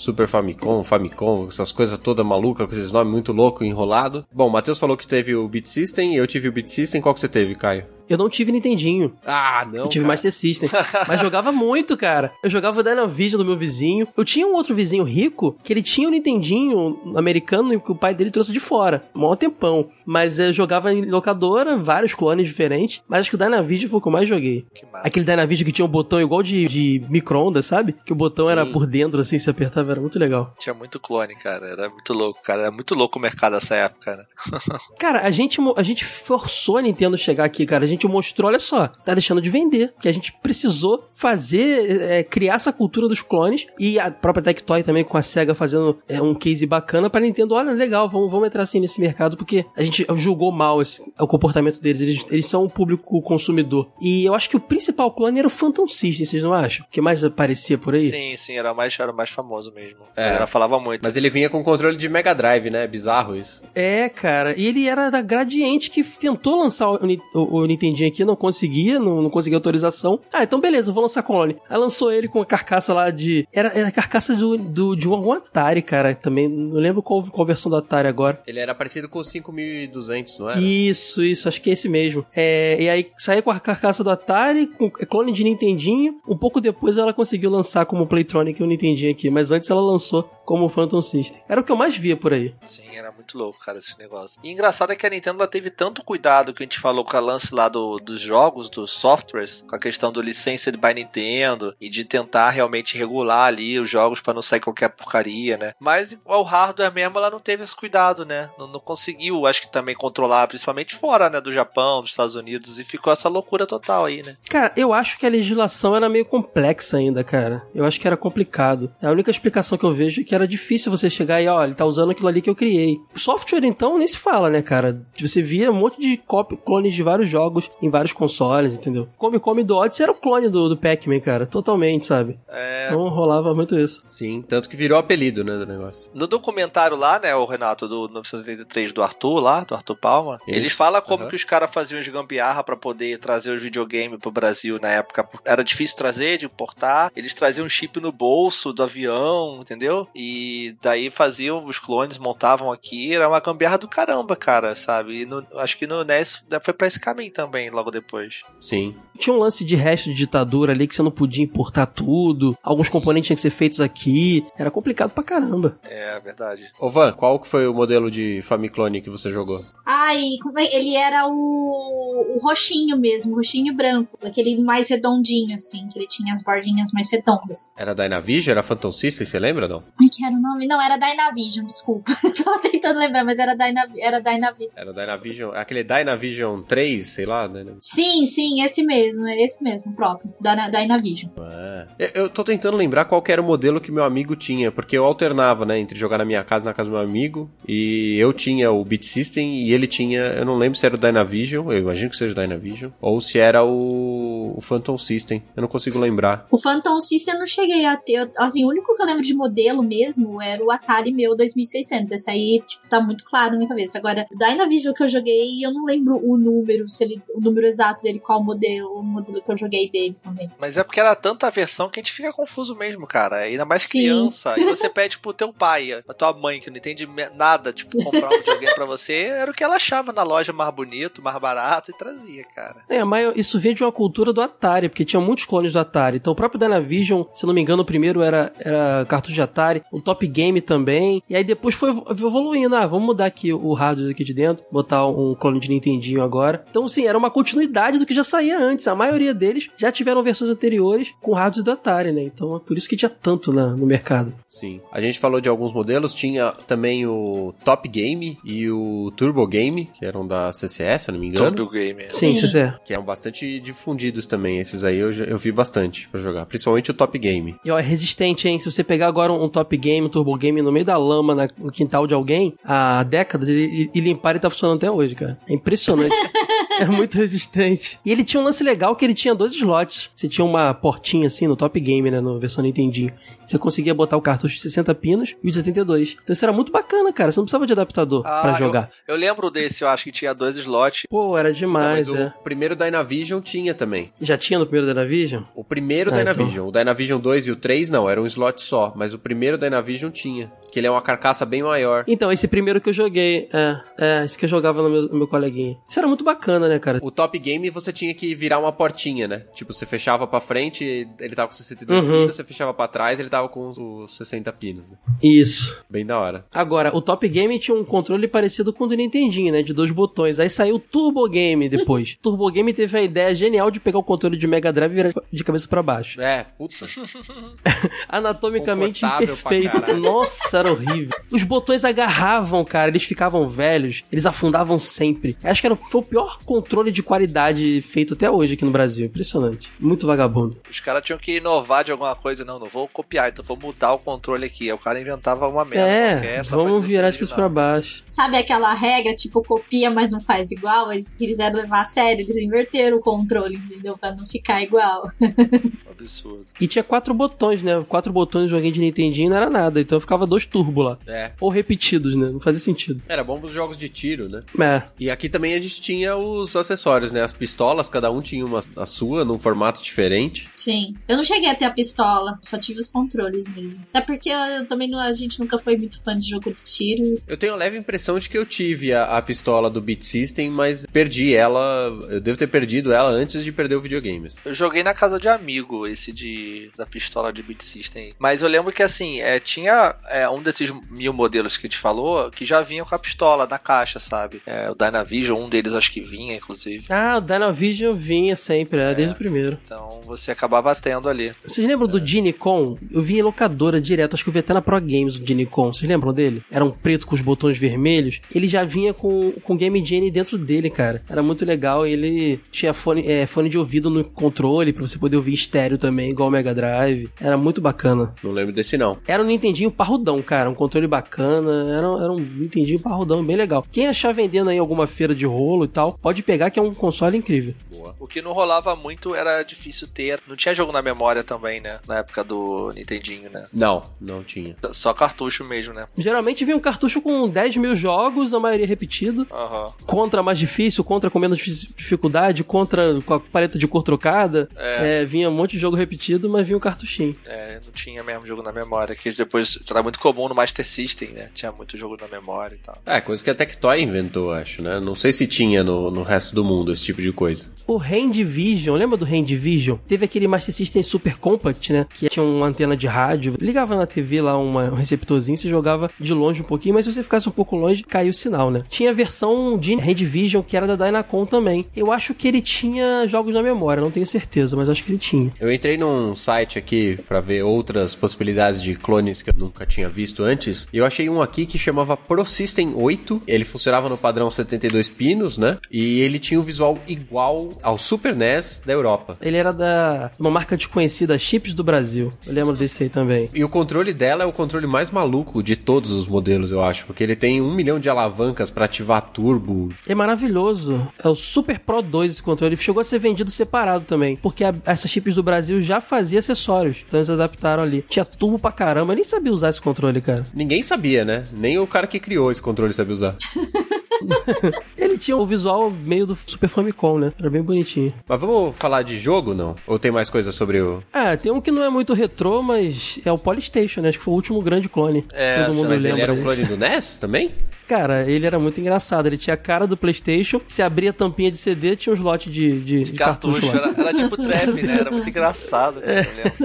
Super Famicom, Famicom, essas coisas todas malucas, com esses nomes muito loucos, enrolado. Bom, o Matheus falou que teve o Beat System, eu tive o Beat System. Qual que você teve, Caio? Eu não tive Nintendinho. Ah, não, Eu tive cara. Master System. Mas jogava muito, cara. Eu jogava o Dynavision do meu vizinho. Eu tinha um outro vizinho rico que ele tinha um Nintendinho americano que o pai dele trouxe de fora. Mó tempão. Mas eu jogava em locadora, vários clones diferentes. Mas acho que o Dynavision foi o que eu mais joguei. Aquele Dynavision que tinha um botão igual de, de micro-ondas, sabe? Que o botão era por dentro, assim, se apertava, era muito legal. Tinha muito clone, cara. Era muito louco, cara. Era muito louco o mercado nessa época, né? Cara, a gente, a gente forçou a Nintendo chegar aqui, cara. A gente mostrou, olha só, tá deixando de vender. Que a gente precisou fazer, é, criar essa cultura dos clones. E a própria Tectoy também com a SEGA fazendo é, um case bacana pra Nintendo. Olha, legal, vamos, vamos entrar assim nesse mercado. Porque a gente julgou mal esse- o comportamento deles. Eles, eles são um público consumidor. E eu acho que o principal clone era o Phantom System, vocês não acham? O que mais aparecia por aí? Sim, sim, era o mais, era mais famoso mesmo. É. Ela falava muito. Mas ele vinha com controle de Mega Drive, né? Bizarro isso. É, cara. E ele era da Gradiente que tentou lançar o, o, o Nintendinho aqui, não conseguia, não, não conseguia autorização. Ah, então beleza, vou lançar clone. Aí lançou ele com a carcaça lá de. Era, era a carcaça do, do, de um, algum Atari, cara. Também. Não lembro qual, qual versão do Atari agora. Ele era parecido com o 5200, não era? Isso, isso, acho que é esse mesmo. É, e aí saía com a carcaça do Atari, com clone de Nintendinho. Um pouco depois ela conseguiu lançar como Playtronic o Nintendinho aqui, mas antes ela lançou como Phantom System. Era o que eu mais via por aí. Sim, era muito louco, cara, esse negócio. E engraçado é que a Nintendo ela teve tanto cuidado que a gente falou com a lance lá do, dos jogos, dos softwares, com a questão do licença by Nintendo e de tentar realmente regular ali os jogos pra não sair qualquer porcaria, né? Mas o hardware mesmo ela não teve esse cuidado, né? Não, não conseguiu, acho que também controlar, principalmente fora, né, do Japão, dos Estados Unidos e ficou essa loucura total aí, né? Cara, eu acho que a legislação era meio complexa ainda, cara. Eu acho que era complicado. A única explicação que eu vejo é que era difícil você chegar e, ó, ele tá usando aquilo ali que eu criei. O software, então, nem se fala, né, cara? Você via um monte de clones de vários jogos em vários consoles, entendeu? Come Come do Odyssey era o clone do, do Pac-Man, cara. Totalmente, sabe? É, Então rolava muito isso. Sim, tanto que virou apelido, né, do negócio. No documentário lá, né, o Renato, do 1983 do Arthur lá, do Arthur Palma, Isso. ele fala como Aham. que os caras faziam os gambiarra pra poder trazer os videogames pro Brasil na época. Era difícil trazer, de importar. Eles traziam um chip no bolso do avião, entendeu? E daí faziam os clones, montavam aqui. Era uma gambiarra do caramba, cara, sabe? E no- acho que no NES foi pra esse caminho também, logo depois. Sim. Tinha um lance de resto de ditadura ali que você não podia importar tudo. Alguns componentes tinham que ser feitos aqui. Era complicado pra caramba. É, verdade. Ô Van, qual que foi o modelo de Famiclone que você jogou? Ai, é- ele era o, o roxinho mesmo, o roxinho branco, aquele mais redondinho, assim, que ele tinha as bordinhas mais redondas. Era Dynavision? Era Phantom System, você lembra não? Ai, que era o nome? Não, era Dynavision, desculpa. Tava tentando lembrar, mas era, Dyna, era Dynavision. Era Dynavision, aquele Dynavision 3, sei lá, né? Sim, sim, esse mesmo, é esse mesmo, próprio, Dyna, Dynavision. Ah. Eu- Eu tô tentando lembrar qual era o modelo que meu amigo tinha, porque eu alternava, né, entre jogar na minha casa e na casa do meu amigo, e eu tinha o Beat System e ele tinha, eu não lembro se era o Dynavision, eu imagino que seja o Dynavision, ou se era o, o Phantom System, eu não consigo lembrar. O Phantom System eu não cheguei a ter. eu- Assim, o único que eu lembro de modelo mesmo era o Atari meu 2600. Esse aí, tipo, tá muito claro na minha cabeça. Agora, o Dynavision que eu joguei, eu não lembro o número, se ele, o número exato dele, qual modelo, o modelo que eu joguei dele também. Mas é porque era tanta versão que a gente fica confuso mesmo, cara. Ainda mais Sim. criança. E você pede pro teu pai, pra tua mãe, que não entende nada, tipo, comprar um videogame pra você, era o que ela achava na loja mais bonito, mais barato e trazia, cara. É, mas isso veio de uma cultura do Atari, porque tinha muitos clones do Atari. Então o próprio Dynavision, se não me engano, o primeiro era, era cartucho de Atari, o Top Game também. E aí depois foi evo- evoluindo. Ah, vamos mudar aqui o hardware aqui de dentro, botar um clone de Nintendinho agora. Então, sim, era uma continuidade do que já saía antes. A maioria deles já tiveram versões anteriores com hardware do Atari, né? Então é por isso que tinha tanto na- no mercado. Sim. A gente falou de alguns modelos, tinha também o Top Game e o Turbo Game, que eram da CCS, se eu não me engano. Top Game. Sim, Sim. isso é. Que eram bastante difundidos também. Esses aí eu, eu vi bastante pra jogar. Principalmente o Top Game. E ó, é resistente, hein? Se você pegar agora um top game, um turbo game no meio da lama, na- no quintal de alguém, há décadas, e, e limpar ele tá funcionando até hoje, cara. É impressionante. é muito resistente. E ele tinha um lance legal que ele tinha dois slots. Você tinha uma portinha assim no top game, né? Na versão Nintendinho. Você conseguia botar o cartucho de 60 pinos e o de 72. Então isso era muito bacana, cara. Você não precisava de adaptador Ah, pra jogar. Eu lembro desse, eu acho que tinha dois slots. Pô, era Não, demais, mas o é. primeiro Dynavision tinha também. Já tinha no primeiro Dynavision? O primeiro Ah, Dynavision. O Dynavision 2 e o 3 não, era um slot só. Mas o primeiro Dynavision tinha. Que ele é uma carcaça bem maior. Então, esse primeiro que eu joguei, é, é, esse que eu jogava no meu, no meu coleguinha. Isso era muito bacana, né, cara? O Top Game você tinha que virar uma portinha, né? Tipo, você fechava pra frente, ele tava com 62 Uhum. pinos, você fechava pra trás, ele tava com os- os 60 pinos. Né? Isso. Bem da hora. Agora, o Top Game tinha um controle parecido com o do Nintendinho, né? De dois botões. Aí saiu o Turbo Game depois. Turbo Game teve a ideia genial de pegar o controle de Mega Drive e virar de cabeça pra baixo. É, puta. Anatomicamente perfeito. Nossa, era horrível. Os botões agarravam, cara. Eles ficavam velhos. Eles afundavam sempre. Acho que era, foi o pior controle de qualidade feito até hoje aqui no Brasil. Impressionante. Muito vagabundo. Os caras tinham que inovar de alguma coisa. Não, não vou copiar, então vou mudar o controle aqui. Aí o cara inventava uma merda. É, qualquer, vamos virar de cabeça pra baixo. Sabe aquela regra, tipo, copia, mas não faz igual? Eles quiseram levar a sério, eles inverteram o controle, entendeu? Pra não ficar igual. Absurdo. E tinha quatro botões, né? Quatro botões de joguinho de Nintendinho não era nada. Então ficava dois turbo lá. É. Ou repetidos, né? Não fazia sentido. Era bom pros jogos de tiro, né? É. E aqui também a gente tinha os acessórios, né? As pistolas, cada um tinha uma a sua, num formato diferente. Sim. Eu não cheguei a ter a pistola, só tive os controles mesmo. Até porque eu também não, a gente nunca foi muito fã de jogo de tiro. Eu tenho a leve impressão de que eu tive a, a pistola do Beat System, mas perdi ela. Eu devo ter perdido ela antes de perder o videogame. Eu joguei na casa de amigo esse de da pistola de Beat System. Mas eu lembro que assim, é, tinha é, um desses mil modelos que a gente falou que já vinha com a pistola na caixa, sabe? É, o Dynavision, um deles acho que vinha, inclusive. Ah, o Dynavision vinha sempre, é, desde o primeiro. Então você acabava tendo ali. Vocês lembram do Dinicon? Eu vi em locadora direto, acho que eu vi até na Pro Games o Dinicon. Vocês lembram dele? Era um preto com os botões vermelhos. Ele já vinha com, com Game Genie dentro dele, cara. Era muito legal. Ele tinha fone, é, fone de ouvido no controle pra você poder ouvir estéreo também, igual o Mega Drive. Era muito bacana. Não lembro desse não. Era um Nintendinho parrudão, cara. Um controle bacana. Era, era um Nintendinho parrudão, bem legal. Quem achar vendendo aí em alguma feira de rolo e tal, pode pegar que é um console incrível. Boa. O que não rolava muito era difícil ter. Não tinha jogo na memória também, né? Na época do Nintendinho, né? Não, não tinha. Só cartucho mesmo, né? Geralmente vinha um cartucho com 10 mil jogos, a maioria repetido. Aham. Contra mais difícil, contra com menos dif- dificuldade, contra com a paleta de cor trocada. É. É, vinha um monte de jogo repetido, mas vinha um cartuchinho. É, não tinha mesmo jogo na memória, que depois já era muito comum no Master System, né? Tinha muito jogo na memória e tal. É, coisa que a Tectoy inventou, acho, né? Não sei se tinha no, no resto do mundo esse tipo de coisa. O Hand Vision, lembra do Hand Vision? Teve aquele Master System Super Compact, né? Que tinha uma antena de rádio. Ligava na TV lá uma- um receptorzinho, você jogava de longe um pouquinho, mas se você ficasse um pouco longe, caía o sinal, né? Tinha a versão de Hand Vision, que era da Dynacon também. Eu acho que ele tinha jogos na memória, não tenho certeza, mas acho que ele tinha. Eu entrei num site aqui pra ver outras possibilidades de clones que eu nunca tinha visto antes. E eu achei um aqui que chamava Pro System 8. Ele funcionava no padrão 72 pinos, né? E ele tinha o visual igual ao Super NES da Europa. Ele era da uma marca desconhecida, Chips do Brasil. Eu lembro desse aí também. E o controle dela é o controle mais maluco de todos os modelos, eu acho. Porque ele tem um milhão de alavancas pra ativar turbo. É maravilhoso. É o Super Pro 2 esse controle. Ele chegou a ser vendido separado também. Porque a, essa chips do Brasil já fazia acessórios. Então eles adaptaram ali. Tinha turbo pra caramba. Eu nem sabia usar esse controle, cara. Ninguém sabia, né? Nem o cara que criou esse controle sabia usar. Ele tinha o visual meio do Super Famicom, né? Era bem bonitinho. Mas vamos falar de jogo, não? Ou tem mais coisa sobre o. Ah, tem um que não é muito retrô, mas é o Polystation, né? Acho que foi o último grande clone. É, Todo mundo Mas lembra. ele era dele. clone do NES também? Cara, ele era muito engraçado. Ele tinha a cara do PlayStation. Se abria a tampinha de CD, tinha um slot de, de, de cartucho, Cartucho, lá. era, era tipo trap, né? Era muito engraçado. É. cara,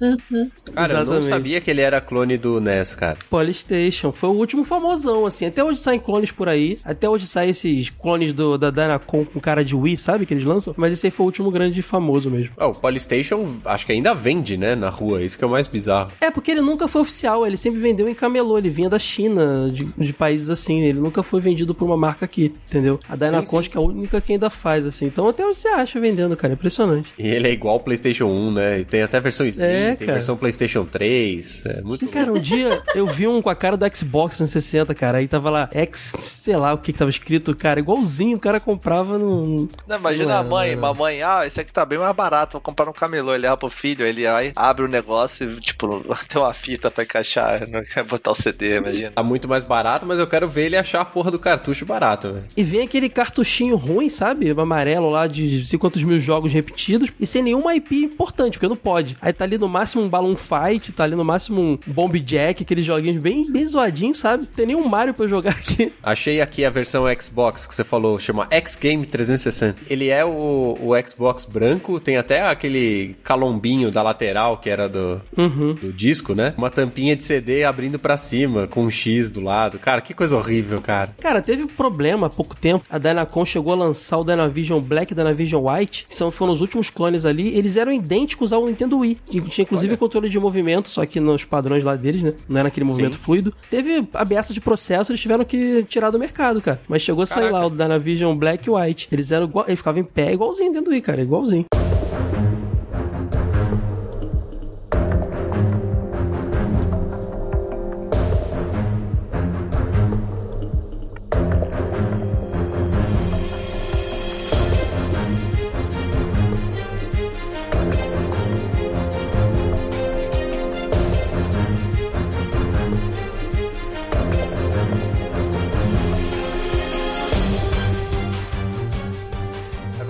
eu lembro. Cara, eu não sabia que ele era clone do NES, cara. Polystation. Foi o último famosão, assim. Até hoje saem clones por aí. Até hoje saem esses clones do, da Dynacon com cara de Wii, sabe? Que eles lançam. Mas esse aí foi o último grande famoso mesmo. Ah, o Polystation acho que ainda vende, né, na rua. Isso que é o mais bizarro. É, porque ele nunca foi oficial. Ele sempre vendeu em camelô. Ele vinha da China, de, de países assim. Ele nunca foi vendido por uma marca aqui, entendeu? A Dynacon acho que é a única que ainda faz, assim. Então até hoje você acha vendendo, cara. É impressionante. E ele é igual ao PlayStation 1, né? E tem até versão Slim, É, tem cara. versão PlayStation 3. É muito Cara, um dia eu vi um com a cara do Xbox 360, cara. Aí tava lá, X, sei lá o que que tava escrito, cara. Igualzinho o cara comprava no. Não, imagina Não a mãe, não era. mamãe, ah, esse aqui tá bem mais barato, vou comprar um camelô. Ele leva pro filho, ele aí abre o negócio e, tipo, tem uma fita pra encaixar, não quer botar o CD, imagina. Tá muito mais barato, mas eu quero ver ele achar a porra do cartucho barato, velho. E vem aquele cartuchinho ruim, sabe? Amarelo lá de não sei quantos mil jogos repetidos e sem nenhuma IP importante, porque não pode. Aí tá ali no máximo um Balloon Fight, tá ali no máximo um Bomb Jack, aqueles joguinhos bem, bem zoadinhos, sabe? Tem nenhum Mario pra eu jogar aqui. Achei aqui a versão Xbox que você falou, chama X Game 360. Ele é o, o Xbox branco, tem até aquele calombinho da lateral que era do, Uhum. do disco, né? Uma tampinha de CD abrindo pra cima, com um X do lado. Cara, que coisa horrível, cara. Cara, teve um problema há pouco tempo. A Dynacon chegou a lançar o Dynavision Black e o Dynavision White, que são, foram os últimos clones ali. Eles eram idênticos ao Nintendo Wii. que Tinha inclusive controle de movimento, só que nos padrões lá deles, né? Não era aquele movimento fluido. Teve ameaça de processo, eles tiveram que tirar do mercado, cara. Mas chegou a sair Caraca. lá o Dynavision Black e White. Eles eram igual, eles ficavam em pé igualzinho dentro do Wii, cara, igualzinho.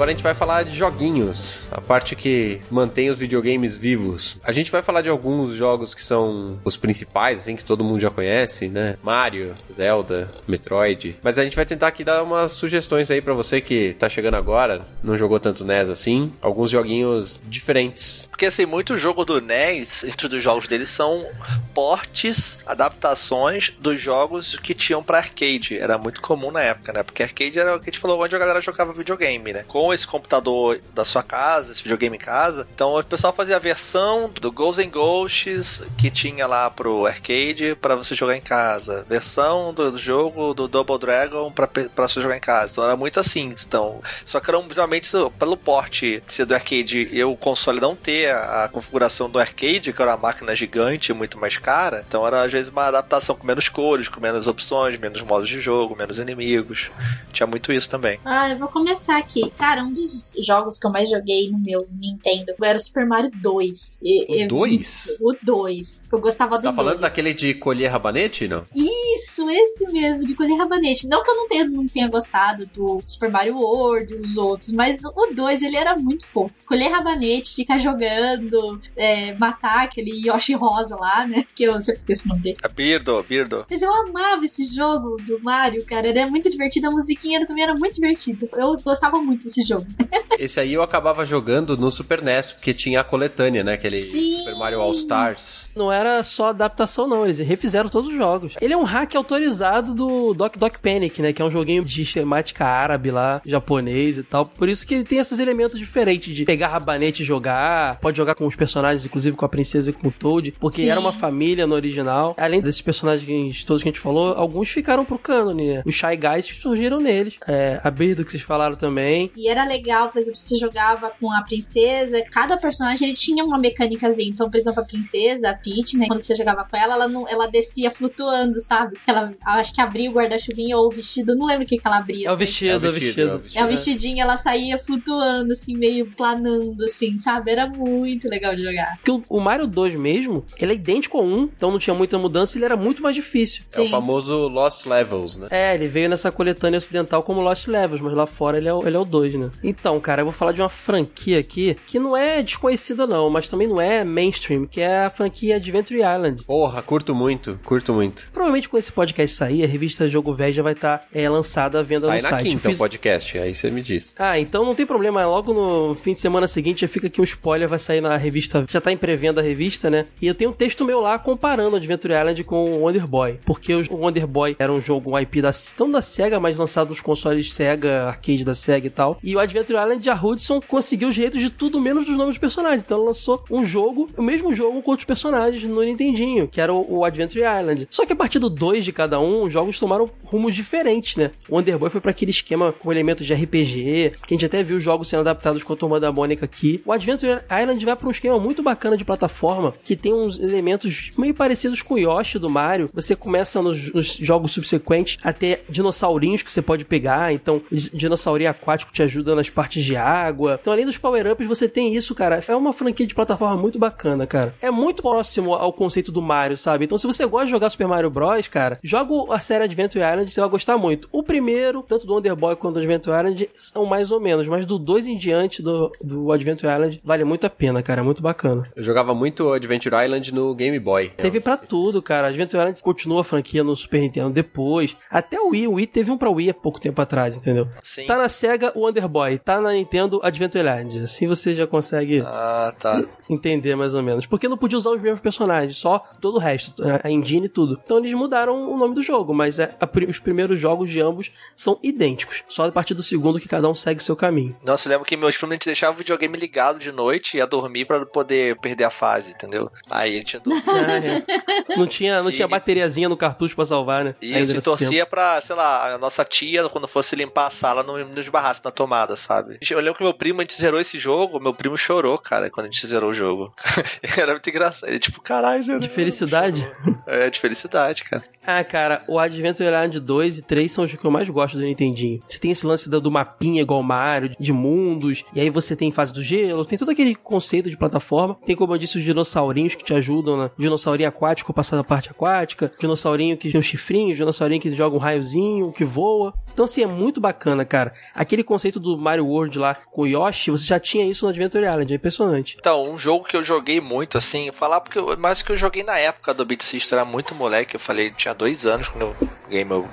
Agora a gente vai falar de joguinhos, a parte que mantém os videogames vivos. A gente vai falar de alguns jogos que são os principais, assim, que todo mundo já conhece, né? Mario, Zelda, Metroid. Mas a gente vai tentar aqui dar umas sugestões aí pra você que tá chegando agora, não jogou tanto NES assim, alguns joguinhos diferentes. Porque assim, muito jogo do NES, entre dos jogos dele, são portes, adaptações dos jogos que tinham pra arcade. Era muito comum na época, né? Porque arcade era o que a gente falou onde a galera jogava videogame, né? Com esse computador da sua casa, esse videogame em casa. Então o pessoal fazia a versão do Ghosts and Ghosts que tinha lá pro arcade pra você jogar em casa. Versão do, do jogo do Double Dragon pra você jogar em casa. Então era muito assim. Então, só que era geralmente pelo porte ser do arcade e o console não ter a, a configuração do arcade, que era uma máquina gigante, muito mais cara. Então era às vezes uma adaptação com menos cores, com menos opções, menos modos de jogo, menos inimigos. Tinha muito isso também. Ah, eu vou começar aqui. Cara, um dos jogos que eu mais joguei no meu Nintendo. Era o Super Mario 2. E- O e- 2? O 2. Eu gostava Você do tá falando 2. daquele de colher rabanete, não? Isso, esse mesmo, de colher rabanete. Não que eu não tenha, não tenha gostado do Super Mario World, os outros, mas o 2 ele era muito fofo. Colher rabanete, ficar jogando, é, matar aquele Yoshi rosa lá, né? Que eu sempre esqueço o nome dele. A Birdo, Birdo. Mas eu amava esse jogo do Mario, cara. Era muito divertido, a musiquinha também era muito divertida. Eu gostava muito desse jogo. Esse aí eu acabava jogando no Super NES, porque tinha a coletânea, né? Aquele Sim! Super Mario All Stars. Não era só adaptação, não. Eles refizeram todos os jogos. Ele é um hack autorizado do Doc Doc Panic, né? Que é um joguinho de temática árabe lá, japonês e tal. Por isso que ele tem esses elementos diferentes de pegar rabanete e jogar. Pode jogar com os personagens, inclusive com a princesa e com o Toad. Porque Sim. era uma família no original. Além desses personagens todos que a gente falou, alguns ficaram pro cânone, né? Os Shy Guys surgiram neles. É, a Birdo que vocês falaram também. E era legal, por exemplo, você jogava com a princesa, cada personagem ele tinha uma mecânicazinha. Então, por exemplo, a princesa, a Peach, né? Quando você jogava com ela, ela, não, ela descia flutuando, sabe? Ela acho que abria o guarda-chuvinha ou o vestido, não lembro o que, que ela abria. É o sabe? vestido, É é o vestido, é o vestido. É o vestidinho, ela saía flutuando, assim, meio planando, assim, sabe? Era muito legal de jogar. Porque o, o Mario 2 mesmo, ele é idêntico ao 1, então não tinha muita mudança, ele era muito mais difícil. É o Sim. famoso Lost Levels, né? É, ele veio nessa coletânea ocidental como Lost Levels, mas lá fora ele é, o- ele é o 2, né? Então, cara, eu vou falar de uma franquia aqui que não é desconhecida não, mas também não é mainstream, que é a franquia Adventure Island. Porra, curto muito, curto muito. Provavelmente quando esse podcast sair, a revista Jogo Velho já vai estar lançada à venda Sai no na site. Quinta o fiz- podcast, aí você me diz. Ah, então não tem problema. Logo no fim de semana seguinte já fica aqui um spoiler, vai sair na revista. Já tá em pré-venda a revista, né? E eu tenho um texto meu lá comparando Adventure Island com o Wonder Boy. Porque o Wonder Boy era um jogo, um IP da, tão da SEGA, mas lançado nos consoles SEGA, arcade da SEGA e tal. E o Adventure Island, a Hudson conseguiu os direitos de tudo menos dos nomes dos personagens. Então ela lançou um jogo, o mesmo jogo com outros personagens no Nintendinho, que era o, o Adventure Island. Só que a partir do 2 de cada um, os jogos tomaram rumos diferentes, né? O Wonder Boy foi pra aquele esquema com elementos de RPG, que a gente até viu jogos sendo adaptados com a turma da Mônica aqui. O Adventure Island vai pra um esquema muito bacana de plataforma, que tem uns elementos meio parecidos com o Yoshi do Mario. Você começa nos, nos jogos subsequentes a ter dinossaurinhos que você pode pegar, então dinossaurinho aquático te ajuda nas partes de água. Então, além dos power-ups, você tem isso, cara. É uma franquia de plataforma muito bacana, cara. É muito próximo ao conceito do Mario, sabe? Então, se você gosta de jogar Super Mario Bros, cara, joga a série Adventure Island, você vai gostar muito. O primeiro, tanto do Wonder Boy quanto do Adventure Island, são mais ou menos, mas do 2 em diante do, do Adventure Island vale muito a pena, cara. É muito bacana. Eu jogava muito Adventure Island no Game Boy. Teve pra tudo, cara. Adventure Island continua a franquia no Super Nintendo depois. Até o Wii. O Wii teve um pra Wii há pouco tempo atrás, entendeu? Sim. Tá na SEGA o Wonder Boy, tá na Nintendo Adventure Island. Assim você já consegue Ah, tá. entender mais ou menos. Porque não podia usar os mesmos personagens, só todo o resto, a engine e tudo. Então eles mudaram o nome do jogo, mas é, a os primeiros jogos de ambos são idênticos. Só a partir do segundo que cada um segue seu caminho. Nossa, eu lembro que meus primos a gente deixava o videogame ligado de noite e ia dormir pra poder perder a fase, entendeu? Aí a gente. Ah, é. Não tinha, não Sim. tinha bateriazinha no cartucho pra salvar, né? Isso, e torcia pra, sei lá, a nossa tia, quando fosse limpar a sala, não nos barrasse na tomada, sabe? Eu lembro que meu primo, a gente zerou esse jogo, meu primo chorou, cara, quando a gente zerou o jogo. Era muito engraçado. Ele, tipo, caralho, zerou. De felicidade. É, de felicidade, cara. Ah, cara, o Adventure Island 2 e 3 são os que eu mais gosto do Nintendinho. Você tem esse lance do, do mapinha igual Mario, de mundos, e aí você tem fase do gelo, tem todo aquele conceito de plataforma. Tem, como eu disse, os dinossaurinhos que te ajudam, né? Dinossaurinho aquático passar da parte aquática, dinossaurinho que tem um chifrinho, dinossaurinho que joga um raiozinho, que voa. Então, assim, é muito bacana, cara. Aquele conceito do Mario World lá com Yoshi, você já tinha isso no Adventure Island, é impressionante. Então, um jogo que eu joguei muito, assim, falar porque eu, mais que eu joguei na época do Beat System, era muito moleque, eu falei, tinha dois anos quando eu ganhei meu, meu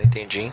Nintendinho.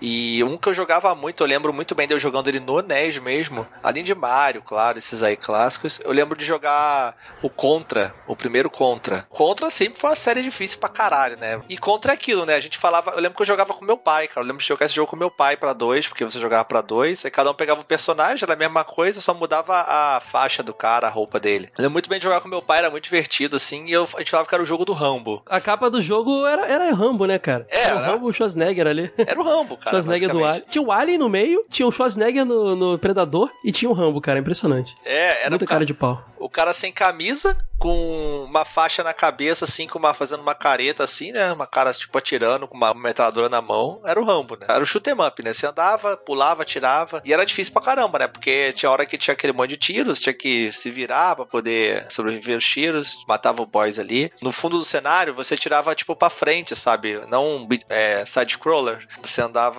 E um que eu jogava muito, eu lembro muito bem de eu jogando ele no NES mesmo, além de Mario, claro, esses aí clássicos, eu lembro de jogar o Contra, o primeiro Contra. Contra sempre foi uma série difícil pra caralho, né? E Contra é aquilo, né? A gente falava, eu lembro que eu jogava com meu pai, cara, eu lembro de jogar esse jogo com meu pai pra dois, porque você jogava pra dois, aí cada um pegava um personagem, era a mesma coisa, só mudava a faixa do cara, a roupa dele. Eu lembro muito bem de jogar com meu pai, era muito divertido, assim, e eu, a gente falava que era o jogo do Rambo. A capa do jogo era, era Rambo, né, cara? É, Era o né? Rambo. Schwarzenegger ali. Era o Rambo, cara. Schwarzenegger do. Alien. Tinha o Alien no meio, tinha o Schwarzenegger no, no Predador e tinha o Rambo, cara. Impressionante. É, era Muita o cara cara, de pau. o cara sem camisa, com uma faixa na cabeça, assim, com uma, fazendo uma careta, assim, né? Uma cara, tipo, atirando com uma metralhadora na mão. Era o Rambo, né? Era o shoot 'em up, né? Você andava, pulava, atirava. E era difícil pra caramba, né? Porque tinha hora que tinha aquele monte de tiros, tinha que se virar pra poder sobreviver aos tiros, matava o boys ali. No fundo do cenário, você tirava, tipo, pra frente, sabe? Não um é, side-scroller. Você andava,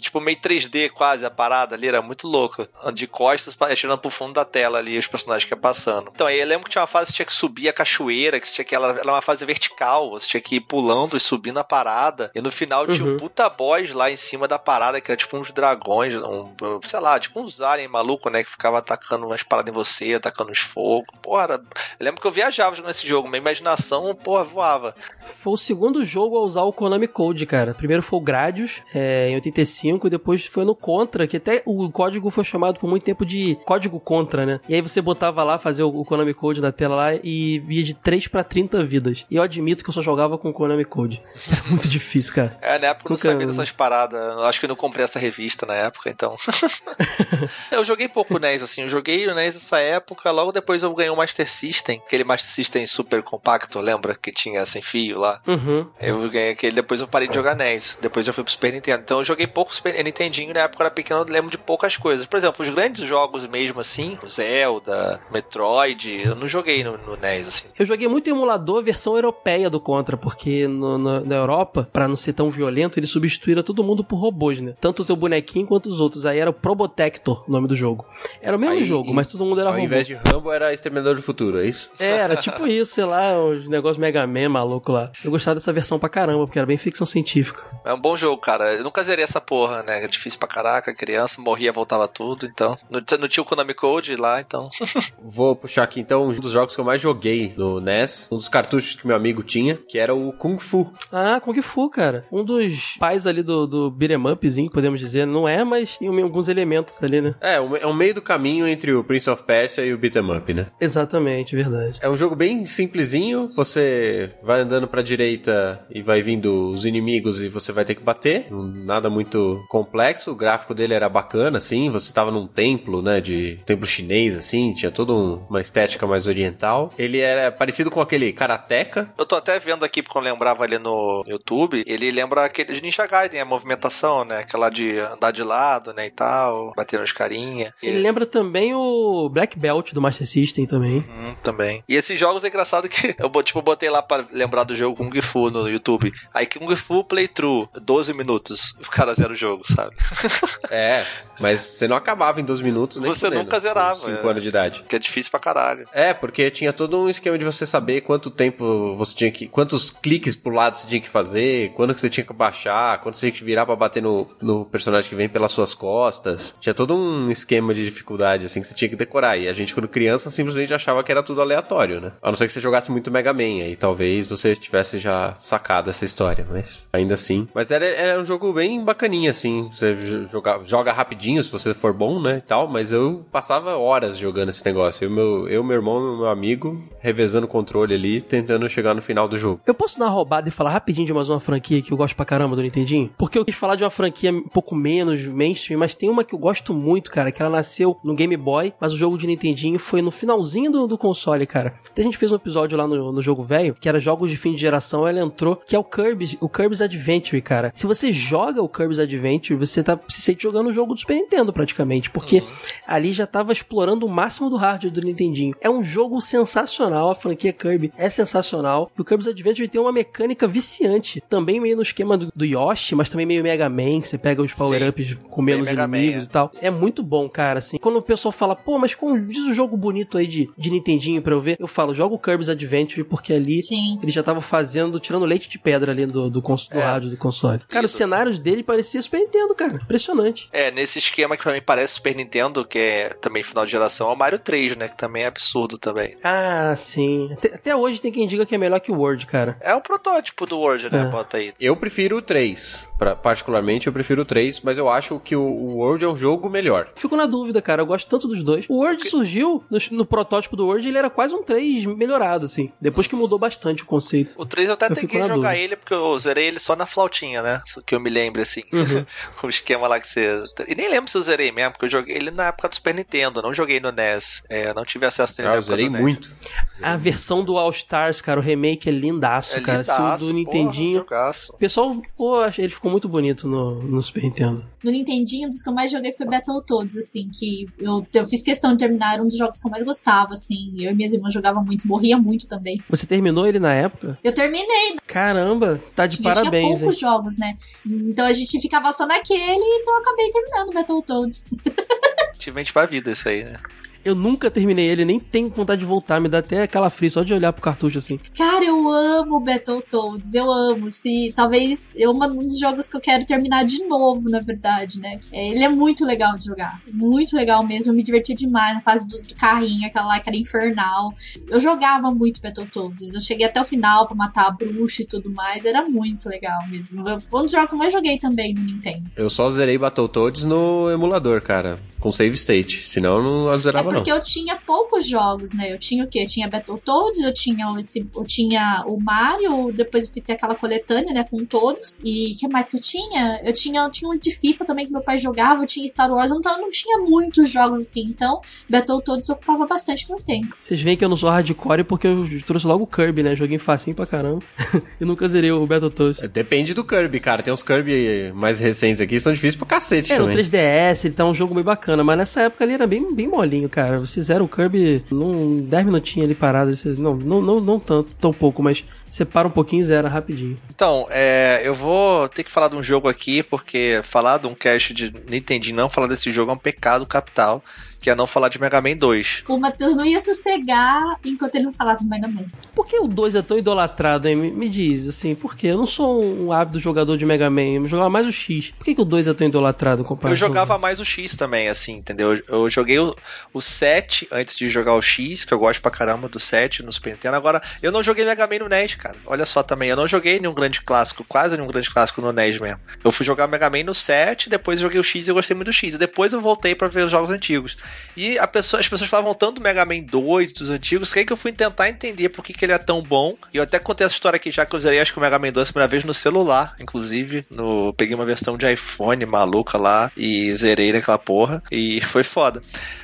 tipo, meio 3D quase, a parada ali, era muito louco. De costas, atirando pro fundo da tela ali, os personagens que iam passando. Então, aí eu lembro que tinha uma fase que tinha que subir a cachoeira, que tinha que, ela era uma fase vertical, você tinha que ir pulando e subindo a parada. E no final tinha um Uhum. puta boss lá em cima da parada, que era tipo uns dragões, um, sei lá, tipo uns alien maluco, né? Que ficava atacando umas paradas em você, atacando os fogos. Porra, eu lembro que eu viajava jogando esse jogo, minha imaginação, porra, voava. Foi o segundo jogo a usar o Konami Code, cara. Primeiro foi o Gradius, é, em 85, e depois foi no Contra, que até o código foi chamado por muito tempo de código Contra, né? E aí você botava lá, fazia o, Konami Code na tela lá e via de 3 pra 30 vidas. E eu admito que eu só jogava com o Konami Code. Era muito difícil, cara. É, na época eu não Nunca- sabia dessas paradas. Eu acho que eu não comprei essa revista na época, então. eu joguei pouco NES, assim. Eu joguei o NES nessa época, logo depois eu ganhei o Master System, aquele Master System super compacto, lembra? Que tinha sem fio lá. Uhum. Eu ganhei aquele, depois eu parei de jogar NES. Depois eu fui pro Super Nintendo. Então eu joguei pouco Super Nintendinho, na época eu era pequeno, eu lembro de poucas coisas. Por exemplo, os grandes jogos mesmo assim, Zelda, Metroid, eu não joguei no, no NES, assim. Eu joguei muito emulador versão europeia do Contra, porque no- no- na Europa, pra não ser tão violento, eles substituíram todo mundo por robôs, né? Tanto o teu bonequinho quanto os outros. Aí era o Probotector, o nome do jogo. Era o mesmo Aí, jogo, em- mas todo mundo era Ao robô. invés de Rambo, era Exterminador do Futuro, é isso? É, era tipo isso, sei lá, os negócios Mega Man maluco lá. Eu gostava dessa versão pra caramba, porque era bem ficção científica. É um bom jogo, cara. Eu nunca zerei essa porra, né? É difícil pra caraca, criança, morria, voltava tudo, então. Não, tinha o Konami Code lá, então. Vou puxar aqui então um dos jogos que eu mais joguei no NES, um dos cartuchos que meu amigo tinha, que era o Kung Fu. Ah, Kung Fu, cara. Um dos pais ali do, do beat'em upzinho, podemos dizer. Não é, mas tem alguns elementos ali, né? É, é um meio do caminho entre o Prince of Persia e o Beat'em Up, né? Exatamente, verdade. É um jogo bem simplesinho, você vai andando pra direita e vai vindo os inimigos e você vai ter que bater. Nada muito complexo, o gráfico dele era bacana, assim, você tava num templo, né, de templo chinês, assim, tinha toda um- uma estética mais oriental. Ele era parecido com aquele Karateka, Eu tô até vendo aqui, porque eu lembrava ali no YouTube, ele lembra aquele de Ninja Gaiden, a movimentação, né? Aquela de andar de lado, né, e tal, bater nos carinha. E- Ele lembra também o Black Belt do Master System também. Hum, também. E esses jogos é engraçado que eu tipo, botei lá pra lembrar do jogo Kung Fu no YouTube. Aí Kung Fu Playthrough, 12 minutos. O cara zera o jogo, sabe? É, mas você não acabava em 12 minutos, nem Você nunca zerava, Com 5 é. anos de idade. Que é difícil pra caralho. É, porque tinha todo um esquema de você saber quanto tempo você tinha que. quantos cliques pro lado você tinha que fazer, quando que você tinha que baixar, quando você tinha que virar pra bater no, no personagem que vem pelas suas costas. Tinha todo um esquema de dificuldade, assim, que você tinha que decorar. E a gente, quando criança, simplesmente achava que era tudo aleatório, né? A não ser que você jogasse muito Mega Man, aí talvez você tivesse já sacado essa história, mas ainda assim. Mas era, era um jogo bem bacaninha, assim. Você jo- joga, joga rapidinho se você for bom, né? E tal, mas eu passava horas jogando esse negócio. Eu, meu, eu meu irmão meu amigo, revezando o controle ali, tentando chegar no final do jogo. Eu posso dar uma roubada e falar rapidinho de mais uma franquia que eu gosto pra caramba do Nintendinho? Porque eu quis falar de uma franquia um pouco menos mainstream, mas tem uma que eu gosto muito, cara, que ela nasceu no Game Boy, mas o jogo de Nintendinho foi no finalzinho do, do console, cara. Até a gente fez um episódio lá no, no jogo velho, que era jogos de fim de geração, ela entrou, que é o Kirby's, o Kirby's Adventure, cara. Se você joga o Kirby's Adventure, você tá se sente jogando o jogo do Super Nintendo praticamente, porque ali já tava explorando o máximo do hardware do Nintendinho. É um jogo sensacional, a franquia Kirby é sensacional. E o Kirby's Adventure tem uma mecânica viciante, também meio no esquema do, do Yoshi, mas também meio Mega Man, que você pega os power-ups com menos Mega Man, inimigos é. e tal. É muito bom, cara, assim. Quando o pessoal fala, pô, mas como diz o jogo bonito aí de, de Nintendinho pra eu ver, eu falo, joga o Kirby's Adventure, porque ali Sim. ele já tava fazendo, tirando leite de pedra ali do, do, cons- do É. rádio do console. Cara, os Isso. cenários dele pareciam Super Nintendo, cara. Impressionante. É, nesse esquema que pra mim parece Super Nintendo, que é também final de geração, é o Mario 3, né? Que também é absurdo também. Ah, sim. Até, até hoje tem quem diga que é melhor que o Word, cara. É um protótipo do World, né? É. Bota aí. Eu prefiro o 3. Pra, particularmente, eu prefiro o 3, mas eu acho que o, o World é um jogo melhor. Fico na dúvida, cara. Eu gosto tanto dos dois. O Word surgiu no, no protótipo do Word, ele era quase um 3 melhorado, assim. Depois que mudou bastante o conceito. O 3 eu até Eu tentei jogar dúvida. ele, porque eu zerei ele só na flautinha. tinha, né? Que eu me lembro, assim. Uhum. o esquema lá que você. E nem lembro se eu zerei mesmo, porque eu joguei ele na época do Super Nintendo, não joguei no NES. É, não tive acesso dele Ah, na eu zerei muito. A versão do All Stars, cara, o remake é lindaço, É cara. Esse lindaço, do porra, Nintendinho. jogaço. O pessoal, pô, ele ficou muito bonito no, no Super Nintendo. No Nintendinho, um dos que eu mais joguei foi Battletoads, assim, que eu, eu fiz questão de terminar, era um dos jogos que eu mais gostava, assim. Eu e minhas irmãs jogavam muito, morria muito também. Você terminou ele na época? Eu terminei, Caramba, tá de tinha, parabéns, tinha hein? poucos jogos, né? Então a gente ficava só naquele, então eu acabei terminando Battletoads. Ativamente pra vida isso aí, né? Eu nunca terminei ele, nem tenho vontade de voltar, me dá até aquela fria só de olhar pro cartucho assim. Cara, eu amo Battletoads, eu amo. Se talvez é um dos jogos que eu quero terminar de novo, na verdade, né? É, ele é muito legal de jogar, muito legal mesmo. Eu me diverti demais na fase do, do carrinho, aquela lá que era infernal. Eu jogava muito Battletoads, eu cheguei até o final pra matar a bruxa e tudo mais. Era muito legal mesmo. Eu- Foi um dos jogos que eu mais joguei também no Nintendo. Eu só zerei Battletoads no emulador, cara. Com save state. Senão eu não É zerava, não. porque eu tinha poucos jogos, né? Eu tinha o quê? Eu tinha Battletoads, eu tinha esse, eu tinha o Mario, depois eu fui ter aquela coletânea, né, com todos. E o que mais que eu tinha? Eu tinha, eu tinha um de FIFA também que meu pai jogava, eu tinha Star Wars, então eu não tinha muitos jogos assim. Então, Battletoads ocupava bastante meu tempo. Vocês veem que eu não sou hardcore porque eu trouxe logo o Kirby, né? Joguei facinho pra caramba. e nunca zerei o Battletoads. Depende do Kirby, cara. Tem uns Kirby mais recentes aqui, são difíceis pra cacete É, no também. 3DS ele tá um jogo meio bacana, mas nessa época ele era bem, bem molinho, cara. Você zera o Kirby num 10 minutinhos ali parado. Você, não, não, não, não tanto, tão pouco, mas você para um pouquinho e zera rapidinho. Então, é, eu vou ter que falar de um jogo aqui, porque falar de um cast de Nintendo e não falar desse jogo é um pecado capital, que é não falar de Mega Man 2. O Matheus não ia sossegar enquanto ele não falasse do Mega Man. Por que o 2 é tão idolatrado, hein? Me, me diz, assim, por quê? Eu não sou um ávido jogador de Mega Man, eu jogava mais o X. Por que, que o 2 é tão idolatrado comparado Eu jogava mais o X também, assim, entendeu? Eu, eu joguei o, o 7 antes de jogar o X, que eu gosto pra caramba do 7 no Super Nintendo. Agora, eu não joguei Mega Man no NES, cara. Olha só também, eu não joguei nenhum grande clássico, quase nenhum grande clássico no NES mesmo. Eu fui jogar Mega Man no 7, depois joguei o X e eu gostei muito do X. E depois eu voltei pra ver os jogos antigos. E pessoa, as pessoas falavam tanto do Mega Man 2, dos antigos, que aí que eu fui tentar entender por que, que ele é tão bom. E eu até contei essa história aqui já que eu zerei, acho que o Mega Man 2 a primeira vez no celular, inclusive. No, peguei uma versão de iPhone maluca lá e zerei naquela porra. E foi foda.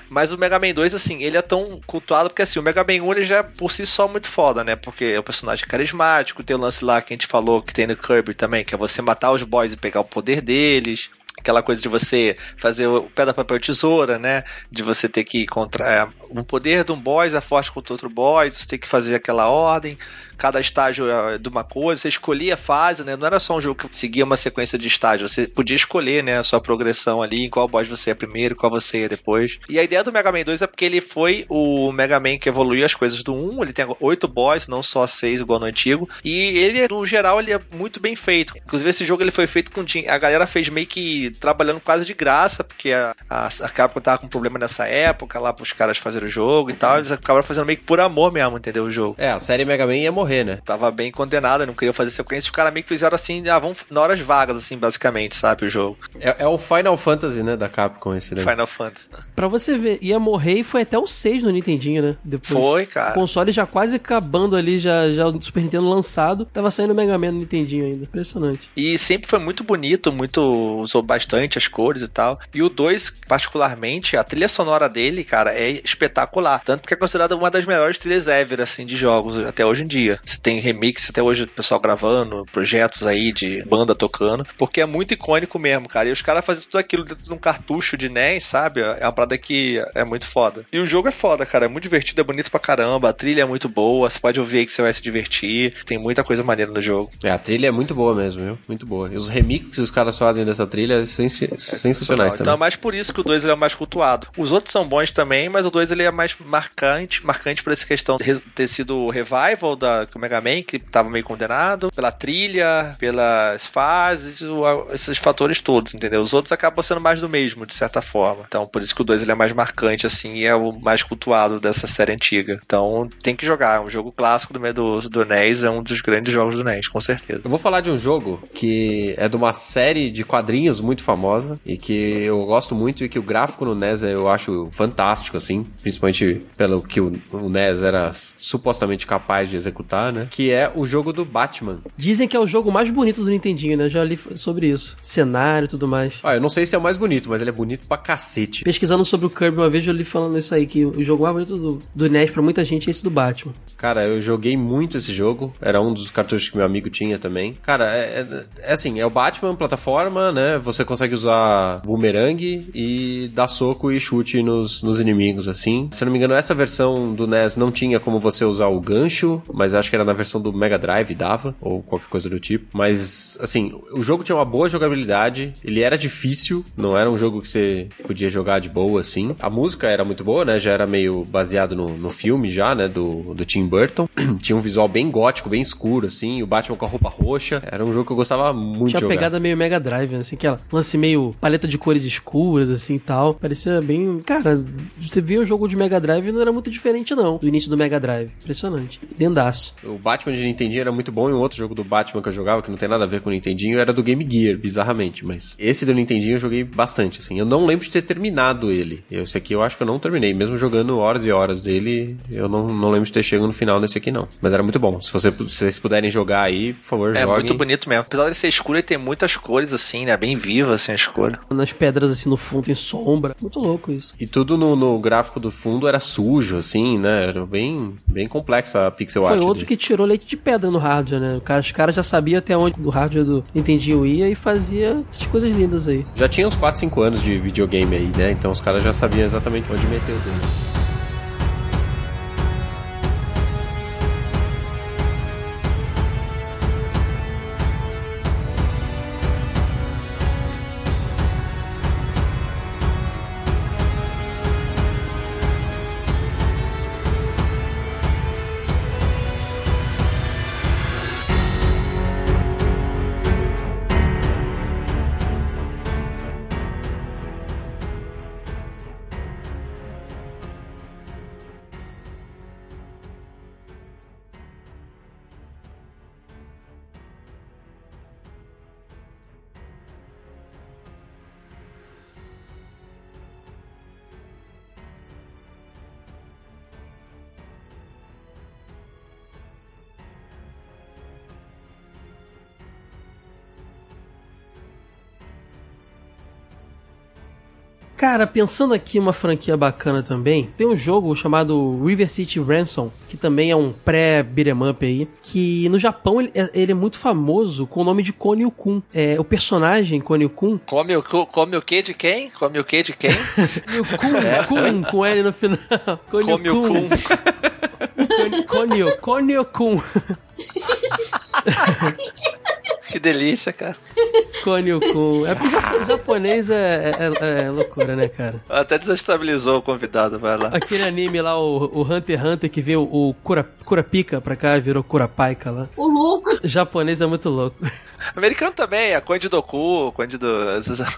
Mas o Mega Man 2, assim, ele é tão cultuado porque, assim, o Mega Man 1 ele já é por si só muito foda, né? Porque é um personagem carismático, tem o lance lá que a gente falou que tem no Kirby também, que é você matar os boys e pegar o poder deles. Aquela coisa de você fazer o pedra, papel, tesoura, né? De você ter que encontrar. Um poder de um boss é forte contra outro boss, você tem que fazer aquela ordem. Cada estágio é de uma coisa, você escolhia a fase, né? Não era só um jogo que seguia uma sequência de estágios, você podia escolher, né, a sua progressão ali, em qual boss você é primeiro, qual você é depois. E a ideia do Mega Man 2 é porque ele foi o Mega Man que evoluiu as coisas do 1, ele tem oito boss, não só seis igual no antigo, e ele, no geral, ele é muito bem feito. Inclusive, esse jogo ele foi feito com a galera fez meio que trabalhando quase de graça, porque a, a, a Capcom tava com problema nessa época, lá pros caras fazerem o jogo e tal, eles acabaram fazendo meio que por amor mesmo, entendeu, o jogo. É, a série Mega Man ia morrer, né? Tava bem condenada, não queria fazer sequência. Os caras meio que fizeram assim, ah, vamos na horas vagas, assim, basicamente, sabe? O jogo. É, é o Final Fantasy, né, da Capcom esse daí. Final Fantasy. Pra você ver, ia morrer e foi até o 6 no Nintendinho, né? Depois. Foi, O cara. console já quase acabando ali, já, já o Super Nintendo lançado, tava saindo o Mega Man no Nintendinho ainda. Impressionante. E sempre foi muito bonito, muito. usou bastante as cores e tal. E o 2, particularmente, a trilha sonora dele, cara, é espetacular. Tanto que é considerada uma das melhores trilhas ever, assim, de jogos até hoje em dia. Você tem remix até hoje, o pessoal gravando, projetos aí de banda tocando, porque é muito icônico mesmo, cara. E os caras fazem tudo aquilo dentro de um cartucho de NES, sabe? É uma parada que é muito foda. E o jogo é foda, cara. É muito divertido, é bonito pra caramba. A trilha é muito boa. Você pode ouvir aí que você vai se divertir. Tem muita coisa maneira no jogo. É, a trilha é muito boa mesmo, viu? Muito boa. E os remixes que os caras fazem dessa trilha são sensacionais Então é também. mais por isso que o 2 ele é o mais cultuado. Os outros são bons também, mas o 2 ele é mais marcante, marcante por essa questão de ter sido o revival da do Mega Man, que tava meio condenado, pela trilha, pelas fases, o- esses fatores todos, entendeu? Os outros acabam sendo mais do mesmo, de certa forma. Então, por isso que o 2 ele é mais marcante, assim, e é o mais cultuado dessa série antiga. Então, tem que jogar. É um jogo clássico do, do, do NES, é um dos grandes jogos do NES, com certeza. Eu vou falar de um jogo que é de uma série de quadrinhos muito famosa e que eu gosto muito e que o gráfico no NES eu acho fantástico, assim. principalmente pelo que o, o NES era supostamente capaz de executar, né? Que é o jogo do Batman. Dizem que é o jogo mais bonito do Nintendinho, né? Já li sobre isso. Cenário e tudo mais. Ah, eu não sei se é o mais bonito, mas ele é bonito pra cacete. Pesquisando sobre o Kirby uma vez, eu li falando isso aí, que o jogo mais bonito do, do NES pra muita gente é esse do Batman. Cara, eu joguei muito esse jogo. Era um dos cartuchos que meu amigo tinha também. Cara, é, é, é assim, é o Batman, plataforma, né? Você consegue usar boomerang e dar soco e chute nos, nos inimigos, assim. Se eu não me engano, essa versão do NES não tinha como você usar o gancho, mas acho que era na versão do Mega Drive dava, ou qualquer coisa do tipo. Mas, assim, o jogo tinha uma boa jogabilidade, ele era difícil, não era um jogo que você podia jogar de boa, assim. A música era muito boa, né? Já era meio baseado no, no filme já, né? Do, do Tim Burton. tinha um visual bem gótico, bem escuro, assim. O Batman com a roupa roxa. Era um jogo que eu gostava muito Tinha de uma jogar. pegada meio Mega Drive, né? assim, aquela lance meio paleta de cores escuras, assim e tal. Parecia bem. Cara, você via o jogo de Mega Drive e não era muito diferente, não, do início do Mega Drive. Impressionante. Dendaço. O Batman de Nintendinho era muito bom e um outro jogo do Batman que eu jogava, que não tem nada a ver com o Nintendinho, era do Game Gear, bizarramente. Mas esse do Nintendinho eu joguei bastante, assim. Eu não lembro de ter terminado ele. Esse aqui eu acho que eu não terminei. Mesmo jogando horas e horas dele, eu não, não lembro de ter chegado no final nesse aqui, não. Mas era muito bom. Se, você, se vocês puderem jogar aí, por favor, É joguem. muito bonito mesmo. Apesar de ser escuro, ele tem muitas cores assim, né? Bem viva assim as cores. Nas pedras, assim, no fundo tem sombra. Muito louco isso. E tudo no, no gráfico do fundo era sujo, assim, né? Era bem, bem complexa a pixel Foi art. outro que tirou leite de pedra no hardware, né? Os caras já sabiam até onde o hardware do Nintendinho ia e fazia essas coisas lindas aí. Já tinha uns 4, 5 anos de videogame aí, né? Então os caras já sabiam exatamente onde meter o dedo. Cara, pensando aqui uma franquia bacana também, tem um jogo chamado River City Ransom, que também é um pré-beat'em up aí, que no Japão ele é, ele é muito famoso com o nome de Konio-kun. É, o personagem Konio-kun, Come o, come o que de quem? Come o que de quem? Konio-kun, Kun, com L no final. come o Konio-kun. cum. Konio, Konio-kun. Que delícia, cara. Konio-kun. É porque japo- japonês é, é- é loucura, né, cara? Até desestabilizou o convidado, vai lá. Aquele anime lá, o, o Hunter x Hunter, que veio o Kura, Kurapika pra cá, virou Kurapaika lá. O louco. Japonês é muito louco. Americano também, a Conde do Cu, Conde do.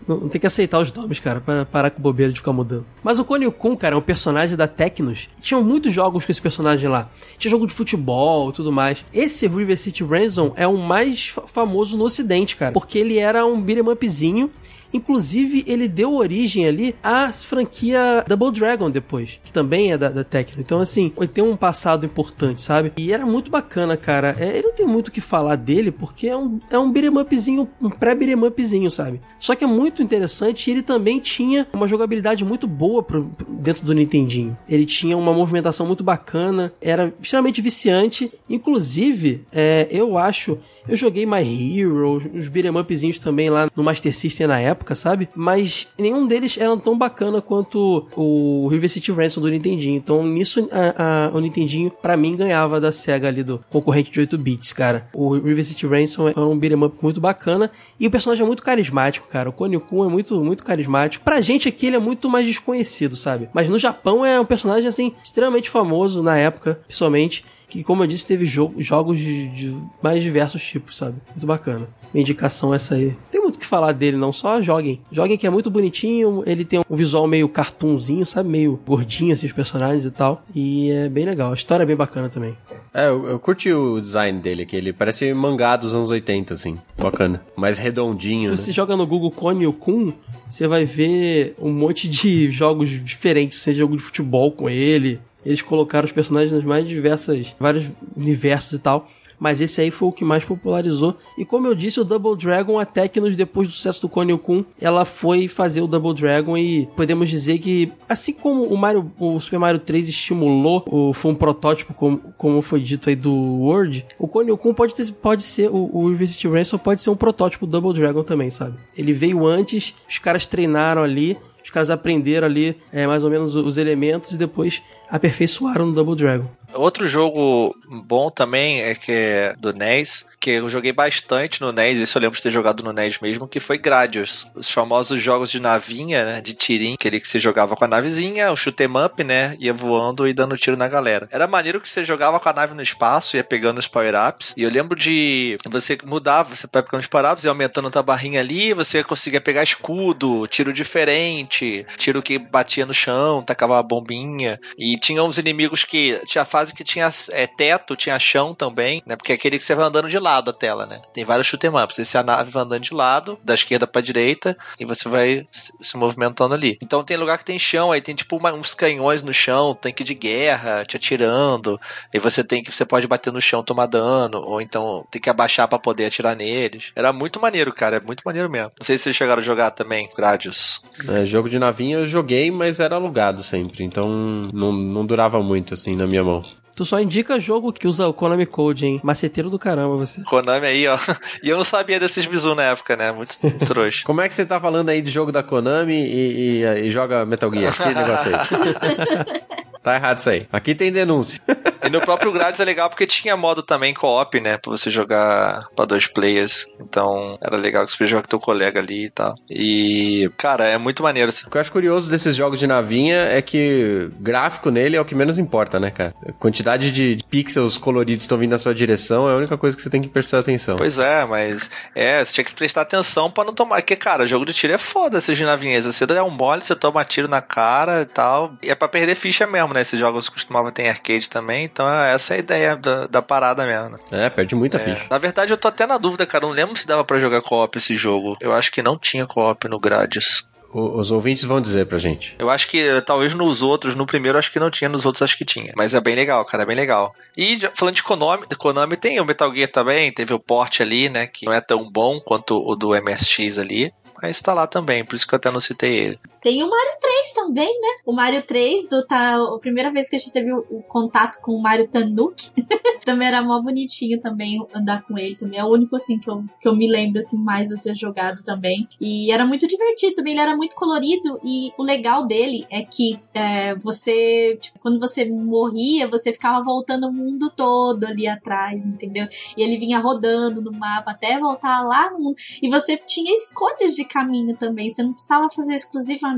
Não, tem que aceitar os nomes, cara, para parar com bobeira de ficar mudando. Mas o Konio Kun, cara, é um personagem da Tecnos. Tinham muitos jogos com esse personagem lá. Tinha jogo de futebol e tudo mais. Esse River City Ransom é o mais fa- famoso no ocidente, cara. Porque ele era um beat'em upzinho. Inclusive, ele deu origem ali à franquia Double Dragon depois, que também é da, da Tecno. Então, assim, ele tem um passado importante, sabe? E era muito bacana, cara. É, ele não tem muito o que falar dele, porque é um, é um upzinho, um pré-beat'em upzinho, sabe? Só que é muito interessante e ele também tinha uma jogabilidade muito boa pro- dentro do Nintendinho. Ele tinha uma movimentação muito bacana, era extremamente viciante. Inclusive, é, eu acho, eu joguei My Hero, os beat'em upzinhos também lá no Master System na época, sabe? Mas nenhum deles era tão bacana quanto o River City Ransom do Nintendinho. Então nisso a- a- o Nintendinho, pra mim, ganhava da SEGA ali do concorrente de 8 bits, cara. O River City Ransom é um beat'em up muito bacana e o personagem é muito carismático, cara. O Konio Kun é muito, muito carismático. Pra gente aqui ele é muito mais desconhecido, sabe? Mas no Japão é um personagem, assim, extremamente famoso na época, pessoalmente. Que, como eu disse, teve jogo, jogos de, de mais diversos tipos, sabe? Muito bacana. Minha indicação é essa aí. Não tem muito o que falar dele, não. Só joguem. Joguem que é muito bonitinho. Ele tem um visual meio cartoonzinho, sabe? Meio gordinho, assim, os personagens e tal. E é bem legal. A história é bem bacana também. É, eu, eu curti o design dele aqui. Ele parece mangá dos anos 80, assim. Bacana. Mais redondinho, Se né? você joga no Google Konio Kun, você vai ver um monte de jogos diferentes, seja jogo de futebol com ele. Eles colocaram os personagens nas mais diversas, vários universos e tal. Mas esse aí foi o que mais popularizou. E como eu disse, o Double Dragon, até que nos depois do sucesso do Konio Kun, ela foi fazer o Double Dragon e podemos dizer que, assim como o Mario, o Super Mario 3 estimulou, o, foi um protótipo, como, como foi dito aí do World, o Konio Kun pode, ter, pode ser, o, o University Ransom pode ser um protótipo do Double Dragon também, sabe? Ele veio antes, os caras treinaram ali, os caras aprenderam ali é, mais ou menos os elementos e depois aperfeiçoaram no Double Dragon. Outro jogo bom também é que é do NES, que eu joguei bastante no NES, isso eu lembro de ter jogado no NES mesmo, que foi Gradius. Os famosos jogos de navinha, né, de tirinho, aquele que você jogava com a navezinha, o shoot 'em up, né, ia voando e dando tiro na galera. Era maneiro que você jogava com a nave no espaço, ia pegando os power-ups, e eu lembro de você mudava, você vai pegando os power-ups, ia aumentando a barrinha ali, você conseguia pegar escudo, tiro diferente, tiro que batia no chão, tacava uma bombinha, e tinha uns inimigos que tinha fase que tinha é, teto, tinha chão também, né? Porque é aquele que você vai andando de lado a tela, né? Tem vários shoot 'em ups. Esse a nave vai andando de lado, da esquerda pra direita, e você vai se movimentando ali. Então tem lugar que tem chão, aí tem tipo uma- uns canhões no chão, tanque de guerra te atirando, e você tem que você pode bater no chão tomar dano, ou então tem que abaixar pra poder atirar neles. Era muito maneiro, cara, é muito maneiro mesmo. Não sei se vocês chegaram a jogar também, Gradius. É, jogo de navinha eu joguei, mas era alugado sempre. Então não, não durava muito, assim, na minha mão. Tu só indica jogo que usa o Konami Code, hein? Maceteiro do caramba você. Konami aí, ó. E eu não sabia desses bizu na época, né? Muito trouxa. Como é que você tá falando aí de jogo da Konami e, e- e joga Metal Gear? Que negócio é esse? tá errado isso aí. Aqui tem denúncia. E no próprio Gradius é legal porque tinha modo também co-op, né? Pra você jogar pra dois players. Então era legal que você podia jogar com teu colega ali e tal. E, cara, é muito maneiro. O que eu acho curioso desses jogos de navinha é que gráfico nele é o que menos importa, né, cara? A quantidade de pixels coloridos estão vindo na sua direção é a única coisa que você tem que prestar atenção. Pois é, mas é, você tinha que prestar atenção pra não tomar. Porque, cara, jogo de tiro é foda esses de navinhas. Você dá um mole, você toma tiro na cara e tal. E é pra perder ficha mesmo, né? Esses jogos costumavam ter arcade também. Então essa é a ideia da, da parada mesmo. né? É, perde muita É. ficha. Na verdade, eu tô até na dúvida, cara. Não lembro se dava pra jogar co-op esse jogo. Eu acho que não tinha co-op no Gradius. O- os ouvintes vão dizer pra gente. Eu acho que talvez nos outros, no primeiro acho que não tinha, nos outros acho que tinha. Mas é bem legal, cara, é bem legal. E falando de Konami, de Konami tem o Metal Gear também, teve o port ali, né, que não é tão bom quanto o do MSX ali. Mas tá lá também, por isso que eu até não citei ele. Tem o Mario 3 também, né? O Mario 3, do, tá, a primeira vez que a gente teve o, o contato com o Mario Tanuki, também era mó bonitinho também andar com ele também. É o único, assim, que eu, que eu me lembro, assim, mais de ter jogado também. E era muito divertido também, ele era muito colorido e o legal dele é que é, você, tipo, quando você morria, você ficava voltando o mundo todo ali atrás, entendeu? E ele vinha rodando no mapa até voltar lá no mundo. E você tinha escolhas de caminho também. Você não precisava fazer exclusivamente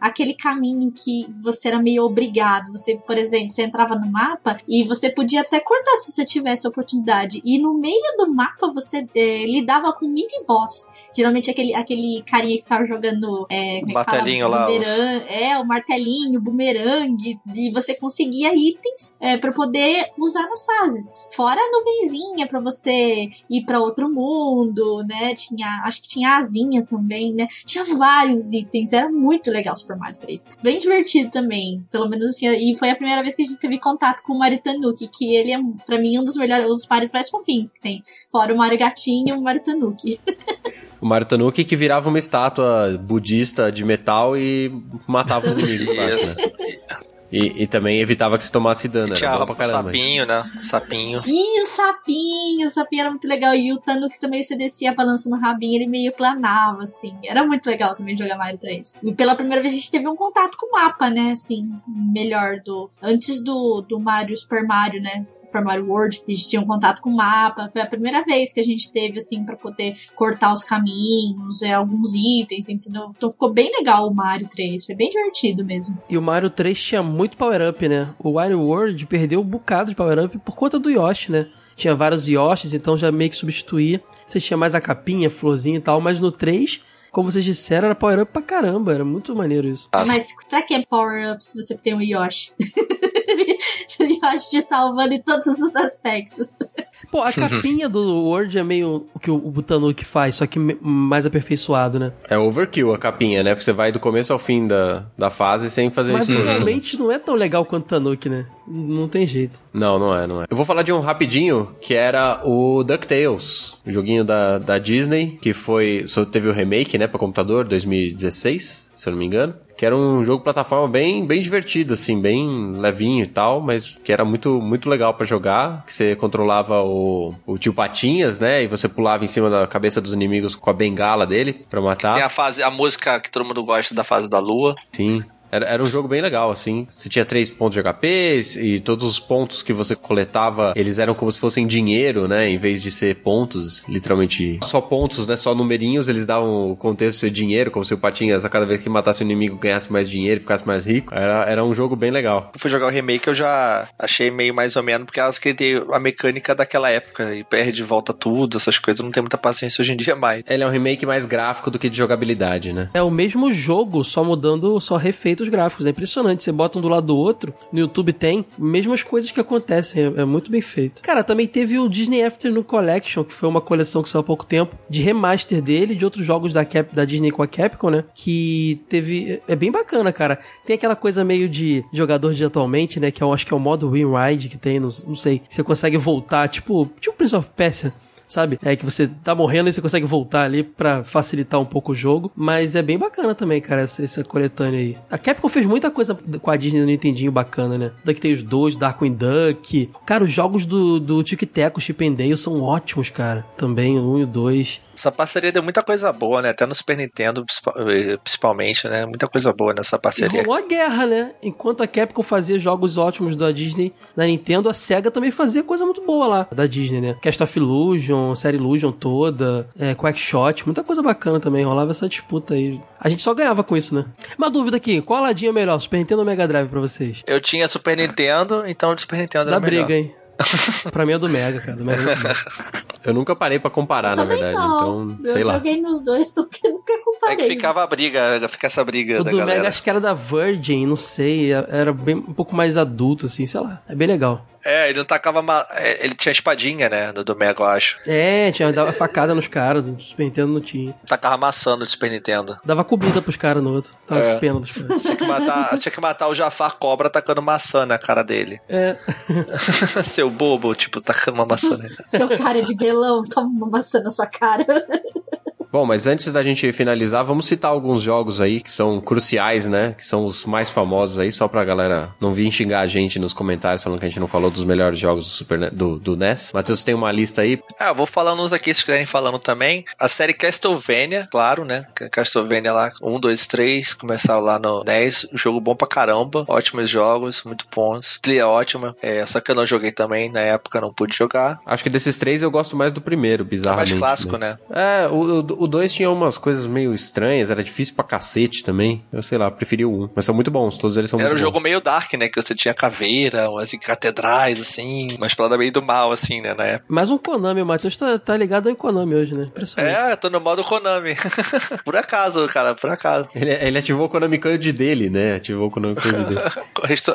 aquele caminho que você era meio obrigado. Você, por exemplo, você entrava no mapa e você podia até cortar se você tivesse a oportunidade. E no meio do mapa você eh, lidava com mini boss. Geralmente aquele, aquele carinha que ficava jogando. É, como é fala? Martelinho lá, os-. É, o martelinho, bumerangue. E você conseguia itens é, para poder usar nas fases. Fora a nuvenzinha para você ir para outro mundo, né? Tinha, acho que tinha asinha também, né? Tinha vários itens, era muito legal Super Mario 3. Bem divertido também, pelo menos assim, e foi a primeira vez que a gente teve contato com o Mario Tanuki, que ele é pra mim um dos melhores, os pares mais fofinhos que tem. Fora o Mario Gatinho e o Mario Tanuki. O Mario Tanuki que virava uma estátua budista de metal e matava os inimigos embaixo, né? E, e também evitava que você tomasse dano, Tinha era bom o pra caramba. sapinho, né? Sapinho. E o sapinho, o sapinho era muito legal. E o Tanuki também, você descia balançando o rabinho, ele meio planava, assim. Era muito legal também jogar Mario 3. E pela primeira vez a gente teve um contato com o mapa, né? Assim, melhor do. Antes do, do Mario Super Mario, né? Super Mario World, a gente tinha um contato com o mapa. Foi a primeira vez que a gente teve, assim, pra poder cortar os caminhos, é, alguns itens, entendeu? Então ficou bem legal o Mario 3. Foi bem divertido mesmo. E o Mario 3 tinha muito power-up, né? O Wario World perdeu um bocado de power-up por conta do Yoshi, né? Tinha vários Yoshis, então já meio que substituía. Você tinha mais a capinha, a florzinha e tal, mas no 3 como vocês disseram, era power-up pra caramba. Era muito maneiro isso. Mas pra que power-up se você tem o Yoshi? Yoshi te salvando em todos os aspectos. Pô, a capinha do Word é meio o que o Butanuki faz, só que mais aperfeiçoado, né? É overkill a capinha, né? Porque você vai do começo ao fim da, da fase sem fazer Mas isso. visualmente não é tão legal quanto o Tanuki, né? Não tem jeito. Não, não é, não é. Eu vou falar de um rapidinho, que era o DuckTales, o joguinho da, da Disney, que foi. Só teve o remake, né, pra computador, 2016, se eu não me engano. Que era um jogo plataforma bem, bem divertido, assim, bem levinho e tal, mas que era muito, muito legal pra jogar. Que você controlava o, o tio Patinhas, né? E você pulava em cima da cabeça dos inimigos com a bengala dele pra matar. Tem a fase, a música que todo mundo gosta da fase da lua. Sim. Era, era um jogo bem legal, assim. Você tinha três pontos de HP e todos os pontos que você coletava, eles eram como se fossem dinheiro, né? Em vez de ser pontos, literalmente só pontos, né? Só numerinhos, eles davam o contexto de ser dinheiro, como se o Patinhas, a cada vez que matasse o inimigo, ganhasse mais dinheiro e ficasse mais rico. Era, era um jogo bem legal. Eu fui jogar o remake, eu já achei meio mais ou menos, porque eu acho que ele tem a mecânica daquela época e perde de volta tudo, essas coisas. Eu não tenho muita paciência hoje em dia mais. Ele é um remake mais gráfico do que de jogabilidade, né? É o mesmo jogo, só mudando, só refeito os gráficos. É impressionante. Você bota um do lado do outro, no YouTube tem, mesmas coisas que acontecem. É, é muito bem feito. Cara, também teve o Disney Afternoon Collection, que foi uma coleção que saiu há pouco tempo, de remaster dele, de outros jogos da, Cap, da Disney com a Capcom, né? Que teve. É bem bacana, cara. Tem aquela coisa meio de jogador de atualmente, né? Que eu acho que é o modo Win Ride que tem, não, não sei. Você consegue voltar, tipo, tipo Prince of Persia sabe? É que você tá morrendo e você consegue voltar ali pra facilitar um pouco o jogo. Mas é bem bacana também, cara, essa, essa coletânea aí. A Capcom fez muita coisa com a Disney no Nintendinho bacana, né? DuckTales 2, Darkwing Duck. Cara, os jogos do, do Tic Teco, Chip and Dale são ótimos, cara. Também, o 1 e o 2. Essa parceria deu muita coisa boa, né? Até no Super Nintendo, eh, principalmente, né? Muita coisa boa nessa E parceria. rolou a guerra, né? Enquanto a Capcom fazia jogos ótimos da Disney na Nintendo, a SEGA também fazia coisa muito boa lá, da Disney, né? Cast of Illusion, série Illusion toda, é, Quackshot, muita coisa bacana também. Rolava essa disputa aí. A gente só ganhava com isso, né? Uma dúvida aqui, qual ladinho é melhor, Super Nintendo ou Mega Drive pra vocês? Eu tinha Super Nintendo, então o de Super Nintendo Dá era melhor. briga, hein? pra mim é do Mega, cara. Do Mega é. Eu nunca parei pra comparar, na verdade. não. Então, sei eu lá. joguei nos dois porque nunca É comparei. que ficava a briga, fica essa briga O da do Mega galera. acho que era da Virgin, não sei. Era bem, um pouco mais adulto, assim, sei lá. É bem legal. É, ele não tacava. ma- é, Ele tinha espadinha, né? Do, do Mega, eu acho. É, tinha dava facada nos caras, do Super Nintendo não tinha. Tacava maçã no Super Nintendo. Dava comida pros caras no outro. Tava É. com pena dos caras. Tinha que matar, tinha que matar o Jafar Cobra tacando maçã na cara dele. É. Seu bobo, tipo, tacando uma maçã nele. Seu cara de belão, toma uma maçã na sua cara. Bom, mas antes da gente finalizar, vamos citar alguns jogos aí que são cruciais, né? Que são os mais famosos aí, só pra galera não vir xingar a gente nos comentários falando que a gente não falou dos melhores jogos do, Super, do, do NES. Matheus tem uma lista aí. Ah, eu vou falando uns aqui, se quiserem falando também. A série Castlevania, claro, né? Castlevania lá, 1, 2, 3, começaram lá no 10. Jogo bom pra caramba, ótimos jogos, muito bons. Trilha ótima, é, só que eu não joguei também, na época não pude jogar. Acho que desses três eu gosto mais do primeiro, bizarramente. mais clássico, mas- né? É, o 2 tinha umas coisas meio estranhas, era difícil pra cacete também. Eu sei lá, preferi o 1. Um. Mas são muito bons, todos eles são Era um muito jogo bons. meio dark, né? Que você tinha caveira, umas catedrais, assim, mas pra meio do mal, assim, né? Na época. Mais um Konami, o Matheus tá, tá ligado em Konami hoje, né? É, tô no modo Konami. por acaso, cara, por acaso. Ele, ele ativou o Konami Code dele, né? Ativou o Konami Code dele.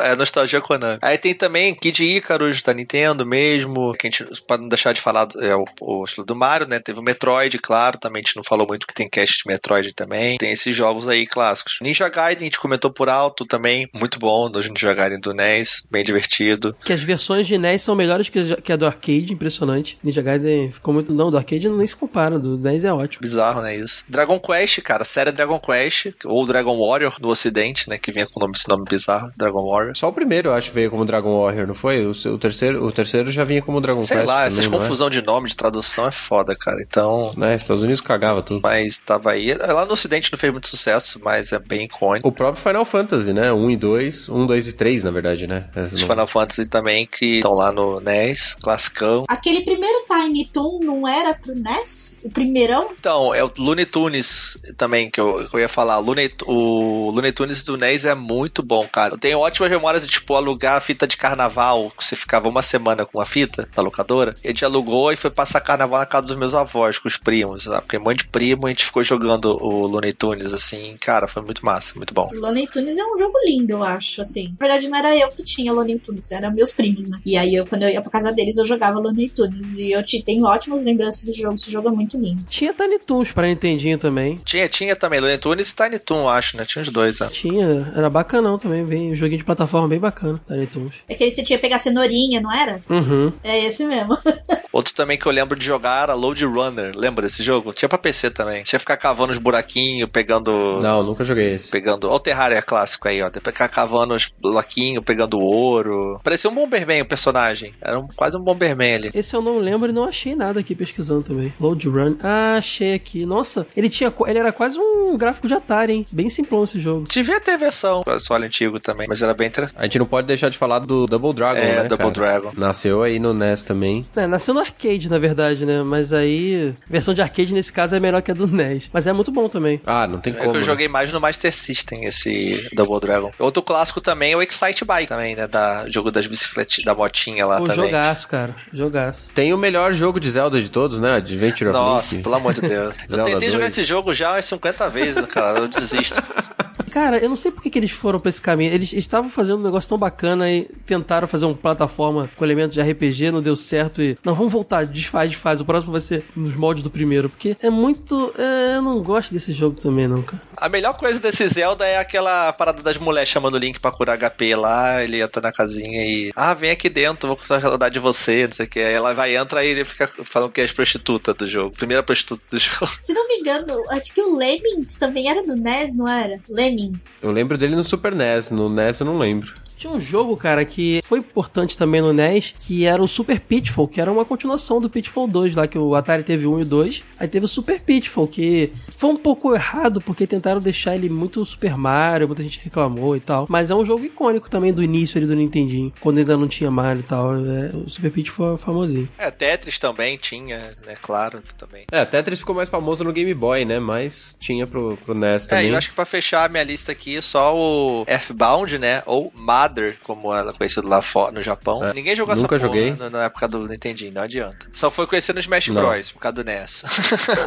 É nostalgia Konami. Aí tem também Kid Icarus da Nintendo mesmo, que a gente pode não deixar de falar é o, o estilo do Mario, né? Teve o Metroid, claro, também a gente não falou muito que tem cast de Metroid também. Tem esses jogos aí clássicos. Ninja Gaiden, a gente comentou por alto também, muito bom, no Ninja Gaiden do NES, bem divertido. Que as versões de NES são melhores que, que a do arcade, impressionante. Ninja Gaiden ficou muito. Não, do arcade nem se compara, do NES é ótimo. Bizarro, né? Isso. Dragon Quest, cara, série Dragon Quest, ou Dragon Warrior no ocidente, né? Que vinha com o nome, esse nome bizarro, Dragon Warrior. Só o primeiro, eu acho, veio como Dragon Warrior, não foi? O, o terceiro, o terceiro já vinha como Dragon Sei Quest lá, também, essas é? confusão de nome, de tradução é foda, cara. Então, Né, Estados Unidos cagava tudo. mas tava aí. Lá no Ocidente não fez muito sucesso, mas é bem icônico. O próprio Final Fantasy, né? 1 e 2. 1, 2 e 3, na verdade, né? É, Os não- Final Fantasy também que estão lá no NES, classicão. Aquele primeiro Tiny Toon não era pro NES? O primeirão? Então, é o Looney Tunes também que eu, que eu ia falar. Looney, o Looney Tunes do NES é muito bom, cara. Eu tenho ótimas memórias de, tipo, alugar a fita de carnaval, que você ficava uma semana com a fita da locadora. A gente alugou e foi passar carnaval na casa dos meus avós, com os primos, sabe? Porque monte monte de primo, a gente ficou jogando o Looney Tunes, assim, cara, foi muito massa, muito bom. Looney Tunes é um jogo lindo, eu acho, assim. Na verdade, não era eu que tinha Looney Tunes, eram meus primos, né? E aí, eu, quando eu ia pra casa deles, eu jogava Looney Tunes. E eu te, tenho ótimas lembranças desse jogo, esse jogo é muito lindo. Tinha Tiny Toons pra Nintendinho também. Tinha, tinha também Looney Tunes e Tiny Toon, acho, né? Tinha os dois, né? Tinha, era bacanão também, bem, um joguinho de plataforma bem bacana, Tiny Toons. É que aí você tinha que pegar cenourinha, não era? Uhum. É esse mesmo. Outro também que eu lembro de jogar era Load Runner. Lembra desse jogo? Tinha pra PC também. Tinha que ficar cavando os buraquinhos, pegando. Não, nunca joguei esse. Pegando. Olha o Terraria clássico aí, ó. Depois ficar cavando os bloquinhos, pegando ouro. Parecia um Bomberman o personagem. Era um- quase um Bomberman ali. Esse eu não lembro e não achei nada aqui pesquisando também. Load Run. Ah, achei aqui. Nossa, ele tinha. Ele era quase um gráfico de Atari, hein? Bem simplão esse jogo. Devia ter versão console antigo também, mas era bem interessante. A gente não pode deixar de falar do Double Dragon, É, né, Double cara? Dragon. Nasceu aí no NES também. É, nasceu no arcade, na verdade, né? Mas aí. A versão de arcade nesse caso é melhor que a do NES. Mas é muito bom também. Ah, não tem É como. que eu né? joguei mais no Master System, esse Double Dragon. Outro clássico também é o Excite Bike também, né? Da jogo das bicicletas, da motinha lá Pô, também. jogaço, cara. Jogaço. Tem o melhor jogo de Zelda de todos, né? Adventure of Nossa, Link. pelo amor de Deus. eu tentei jogar 2. esse jogo já umas 50 vezes, cara. Eu desisto. Cara, eu não sei por que, que eles foram pra esse caminho. Eles estavam fazendo um negócio tão bacana e tentaram fazer uma plataforma com elementos de RPG, não deu certo e. Não, vamos voltar, desfaz, desfaz. O próximo vai ser nos moldes do primeiro. Porque é muito. é, eu não gosto desse jogo também, não, cara. A melhor coisa desse Zelda é aquela parada das mulheres chamando o Link pra curar HP lá, ele entra na casinha e. Ah, vem aqui dentro, vou cuidar de você, não sei o que. Aí ela vai, entra e ele fica falando que é as prostitutas do jogo. Primeira prostituta do jogo. Se não me engano, acho que o Lemmings também era do NES, não era? Lemmings. Eu lembro dele no Super NES. No NES eu não lembro. Tinha um jogo, cara, que foi importante também no NES, que era o Super Pitfall, que era uma continuação do Pitfall 2, lá que o Atari teve o 1 e o 2. Aí teve o Super Pitfall, que foi um pouco errado, porque tentaram deixar ele muito Super Mario, muita gente reclamou e tal. Mas é um jogo icônico também do início ali do Nintendinho, quando ainda não tinha Mario e tal. É, o Super Pitfall é famosinho. É, Tetris também tinha, né? Claro, também. É, Tetris ficou mais famoso no Game Boy, né? Mas tinha pro, pro NES É, também. eu acho que pra fechar a minha lista aqui, só o F-Bound, né? Ou Mother, como ela é conhecida lá fora no Japão. É, Ninguém jogou nunca essa porra joguei. na, na época do Nintendinho, não adianta. Só foi conhecer no Smash Não. Bros, por causa do NES.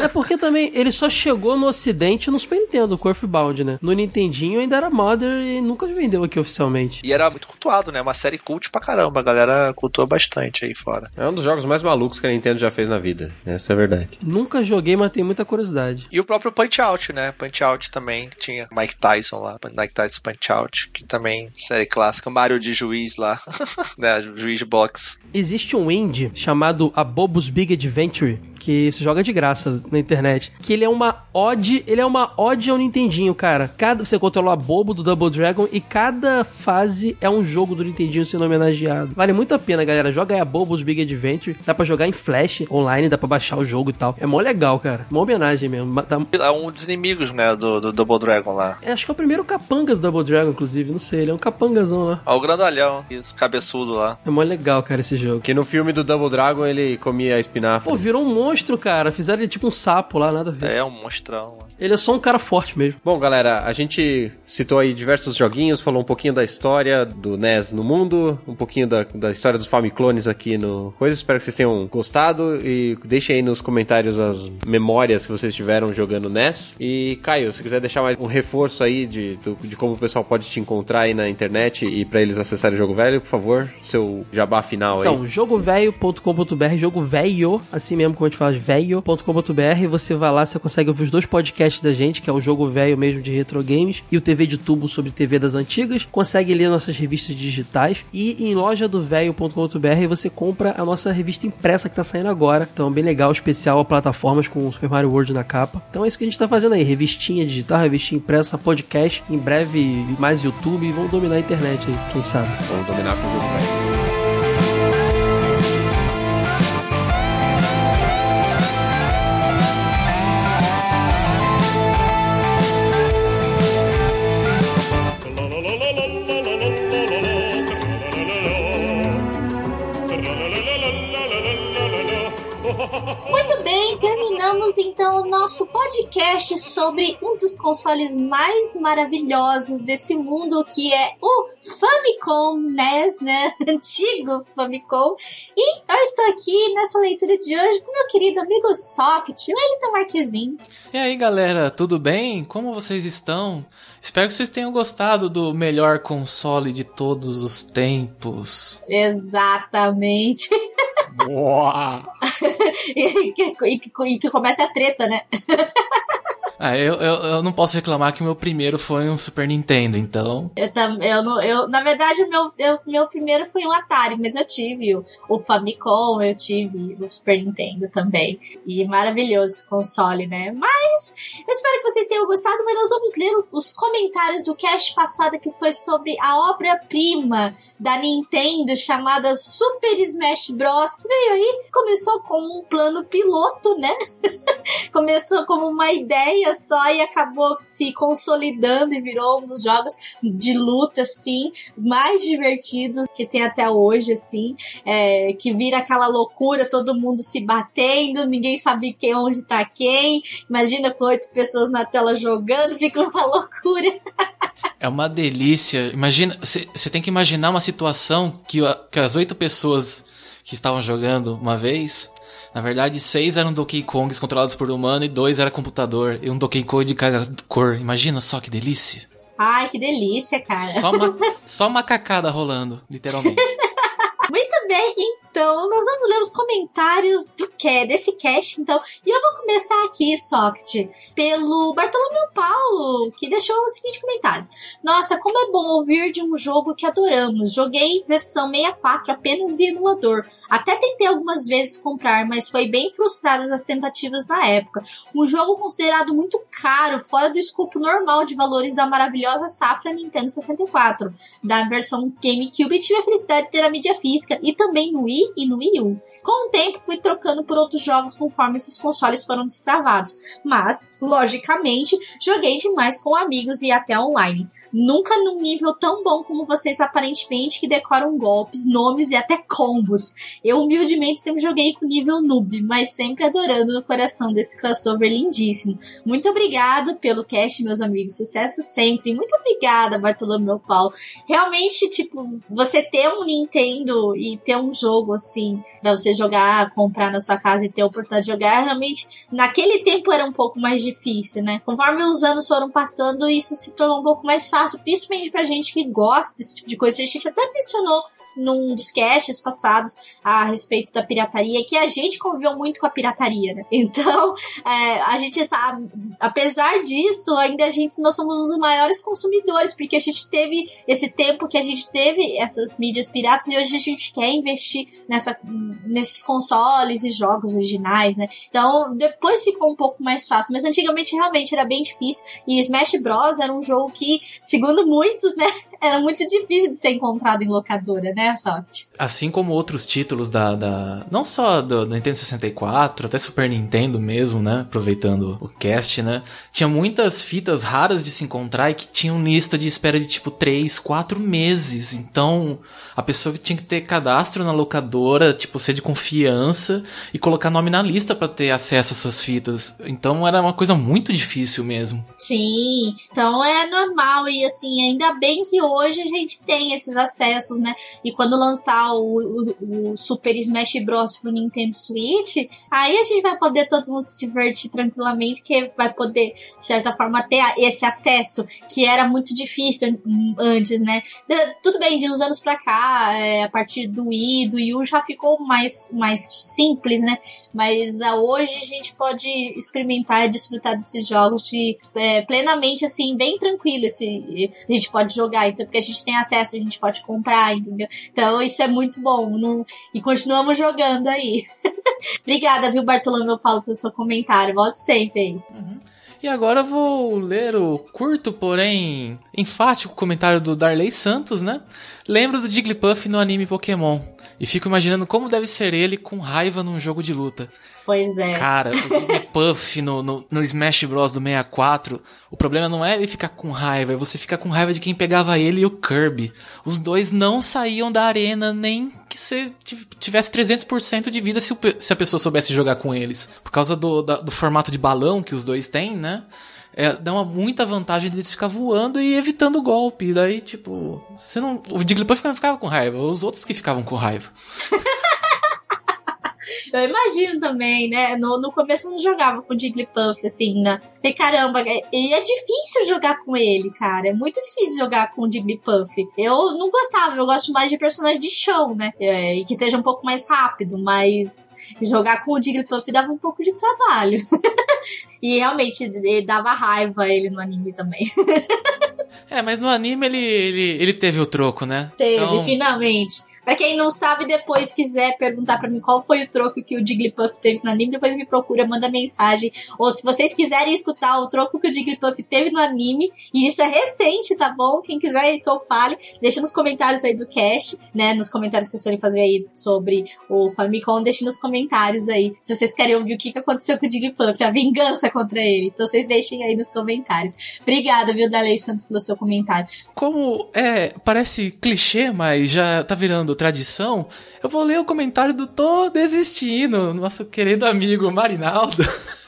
É porque também ele só chegou no ocidente no Super Nintendo, com o Earthbound, né? No Nintendinho ainda era Mother e nunca vendeu aqui oficialmente. e era muito cultuado, né? Uma série cult pra caramba. A galera cultuou bastante aí fora. É um dos jogos mais malucos que a Nintendo já fez na vida. Essa é a verdade. Nunca joguei, mas tenho muita curiosidade. E o próprio Punch Out, né? Punch Out também, que tinha Mike Tyson lá. Mike Tyson Punch Out, que também, série clássica. Mario de juiz lá. né? Juiz box. Existe um indie chamado A Bobos Big Adventure, que se joga de graça na internet. Que ele é uma ode, ele é uma ode ao Nintendinho, cara. Cada, você controla a Bobo do Double Dragon e cada fase é um jogo do Nintendinho sendo homenageado. Vale muito a pena, galera. Joga aí a Bobos Big Adventure. Dá pra jogar em Flash online, dá pra baixar o jogo e tal. É mó legal, cara. Uma homenagem mesmo. Dá- É um dos inimigos, né? Do, do Double Dragon lá. é, acho que é o primeiro capanga do Double Dragon, inclusive. Não sei, ele é um capangazão lá. Ó, o grandalhão, isso, cabeçudo lá. É mó legal, cara, esse jogo. Que no filme do Double Dragon ele comia espinafre. Pô, virou um monstro, cara. Fizeram ele tipo um sapo lá, nada a ver. É um monstrão. mano. Ele é só um cara forte mesmo. Bom, galera, a gente citou aí diversos joguinhos, falou um pouquinho da história do NES no mundo, um pouquinho da, da história dos Famiclones aqui no Coisa. Espero que vocês tenham gostado e deixem aí nos comentários as memórias que vocês tiveram jogando NES. E, Caio, se quiser deixar mais um reforço aí de, de como o pessoal pode te encontrar aí na internet e pra eles acessarem o Jogo Velho, por favor, seu jabá final aí. Então, jogovelho.com.br, jogo velho, assim mesmo como a gente fala, velho.com.br, você vai lá, você consegue ouvir os dois podcasts da gente, que é o Jogo Velho mesmo de Retro Games e o TV de Tubo sobre TV das antigas, consegue ler nossas revistas digitais e em loja do velho.com.br você compra a nossa revista impressa que tá saindo agora, então bem legal, especial a plataformas com o Super Mario World na capa. Então é isso que a gente tá fazendo aí, revistinha digital, revistinha impressa, podcast, em breve mais YouTube vão dominar a internet aí, quem sabe. Vamos dominar com o Jogo terminamos então o nosso podcast sobre um dos consoles mais maravilhosos desse mundo, que é o Famicom NES, né? Antigo Famicom. E eu estou aqui nessa leitura de hoje com meu querido amigo Socket, o Elton Marquezine. E aí, galera, tudo bem? Como vocês estão? Espero que vocês tenham gostado do melhor console de todos os tempos. Exatamente. E, que, e, que, e que começa a treta, né? Ah, eu, eu, eu não posso reclamar que o meu primeiro foi um Super Nintendo, então. Eu, tam, eu, eu Na verdade, o meu, eu, meu primeiro foi um Atari, mas eu tive o, o Famicom, eu tive o Super Nintendo também. E maravilhoso esse console, né? Mas eu espero que vocês tenham gostado, mas nós vamos ler os comentários do cast passado que foi sobre a obra-prima da Nintendo chamada Super Smash Bros. Que veio aí, começou como um plano piloto, né? começou como uma ideia só e acabou se consolidando e virou um dos jogos de luta, assim, mais divertidos que tem até hoje, assim, é, que vira aquela loucura, todo mundo se batendo, ninguém sabe quem onde tá quem. Imagina com oito pessoas na tela jogando, fica uma loucura. É uma delícia. Imagina, você tem que imaginar uma situação que, que as oito pessoas que estavam jogando uma vez na verdade, seis eram Donkey Kongs controlados por humano e dois era computador. E um Donkey Kong de cada cor. Imagina só que delícia. Ai, que delícia, cara. Só uma, só uma cacada rolando, literalmente. Muito bem, então nós vamos ler os comentários do que desse cast, então. E eu vou começar aqui, Socket, pelo Bartolomeu Paulo, que deixou o seguinte comentário: Nossa, como é bom ouvir de um jogo que adoramos. Joguei versão 64 apenas via emulador. Até tentei algumas vezes comprar, mas foi bem frustradas as tentativas na época. Um jogo considerado muito caro, fora do escopo normal de valores da maravilhosa safra Nintendo 64. Da versão GameCube tive a felicidade de ter a mídia física e também no Wii e no Wii U. Com o tempo, fui trocando por outros jogos conforme esses consoles foram destravados, mas, logicamente, joguei demais com amigos e até online. Nunca num nível tão bom como vocês aparentemente que decoram golpes, nomes e até combos. Eu humildemente sempre joguei com nível noob, mas sempre adorando no coração desse crossover lindíssimo. Muito obrigado pelo cast, meus amigos. Sucesso sempre. Muito obrigada, Bartolomeu Paulo. Realmente, tipo, você ter um Nintendo e ter um jogo assim para você jogar, comprar na sua casa e ter a oportunidade de jogar, realmente naquele tempo era um pouco mais difícil, né? Conforme os anos foram passando, isso se tornou um pouco mais fácil, principalmente pra gente que gosta desse tipo de coisa. A gente até mencionou num dos casts passados a respeito da pirataria, que a gente conviveu muito com a pirataria, né? Então, é, a gente sabe, apesar disso, ainda a gente, nós somos um dos maiores consumidores, porque a gente teve esse tempo que a gente teve essas mídias piratas e hoje a gente quer investir nessa, nesses consoles e jogos originais, né? Então, depois ficou um pouco mais fácil, mas antigamente realmente era bem difícil e Smash Bros era um jogo que, segundo muitos, né, era muito difícil de ser encontrado em locadora, né, Soft? Assim como outros títulos da, da não só do Nintendo 64, até Super Nintendo mesmo, né, aproveitando o cast, né, tinha muitas fitas raras de se encontrar e que tinham lista de espera de tipo 3, 4 meses. Então, a pessoa tinha que ter cadastro na locadora, tipo, ser de confiança e colocar nome na lista para ter acesso a essas fitas. Então era uma coisa muito difícil mesmo. Sim, então é normal e assim, ainda bem que hoje a gente tem esses acessos, né? E quando lançar o, o, o Super Smash Bros pro Nintendo Switch, aí a gente vai poder todo mundo se divertir tranquilamente, que vai poder, de certa forma, ter esse acesso que era muito difícil antes, né? Tudo bem, de uns anos pra cá, é, a partir do I, do U já ficou mais, mais simples, né? Mas uh, hoje a gente pode experimentar e desfrutar desses jogos de, é, plenamente, assim, bem tranquilo. Esse, a gente pode jogar, então, porque a gente tem acesso, a gente pode comprar, entendeu? Então isso é muito bom. Não, e continuamos jogando aí. Obrigada, viu, Bartolomeu Paulo, pelo seu comentário. Volte sempre aí. Uhum. E agora eu vou ler o curto, porém enfático comentário do Darley Santos, né? Lembro do Jigglypuff no anime Pokémon. E fico imaginando como deve ser ele com raiva num jogo de luta. Pois é. Cara, o Jigglypuff no, no, no Smash Bros. do 64, o problema não é ele ficar com raiva, é você ficar com raiva de quem pegava ele e o Kirby. Os dois não saíam da arena, nem que você tivesse 300% de vida se, o, se, a pessoa soubesse jogar com eles. Por causa do, da, do formato de balão que os dois têm, né? É, dá uma muita vantagem deles ficar voando e evitando o golpe. Daí, tipo, você não. O Jigglypuff não ficava com raiva, os outros que ficavam com raiva. Eu imagino também, né? No, no começo eu não jogava com o Jigglypuff, assim, né? E caramba, e é difícil jogar com ele, cara. É muito difícil jogar com o Jigglypuff. Eu não gostava, eu gosto mais de personagem de chão, né? É, e que seja um pouco mais rápido, mas jogar com o Jigglypuff dava um pouco de trabalho. e realmente dava raiva ele no anime também. é, mas no anime ele, ele, ele teve o troco, né? Teve, então... finalmente. Pra quem não sabe, depois quiser perguntar para mim qual foi o troco que o Jigglypuff teve no anime, depois me procura, manda mensagem. Ou se vocês quiserem escutar o troco que o Jigglypuff teve no anime, e isso é recente, tá bom? Quem quiser que eu fale, deixa nos comentários aí do cast, né? Nos comentários que vocês forem fazer aí sobre o Famicom, deixa nos comentários aí. Se vocês querem ouvir o que aconteceu com o Jigglypuff, a vingança contra ele. Então vocês deixem aí nos comentários. Obrigada, viu, Dalei Santos, pelo seu comentário. Como é, parece clichê, mas já tá virando tradição, eu vou ler o comentário do Tô Desistindo, nosso querido amigo Marinaldo.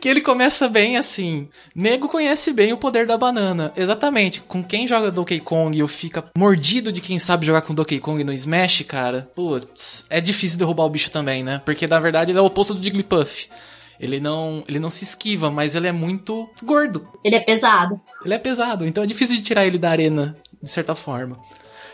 que ele começa bem assim. Nego conhece bem o poder da banana. Exatamente. Com quem joga Donkey Kong ou fica mordido de quem sabe jogar com Donkey Kong no Smash, cara, putz, é difícil derrubar o bicho também, né? Porque na verdade ele é o oposto do Jigglypuff. Ele não, ele não se esquiva, mas ele é muito gordo. Ele é pesado. Ele é pesado, então é difícil de tirar ele da arena, de certa forma.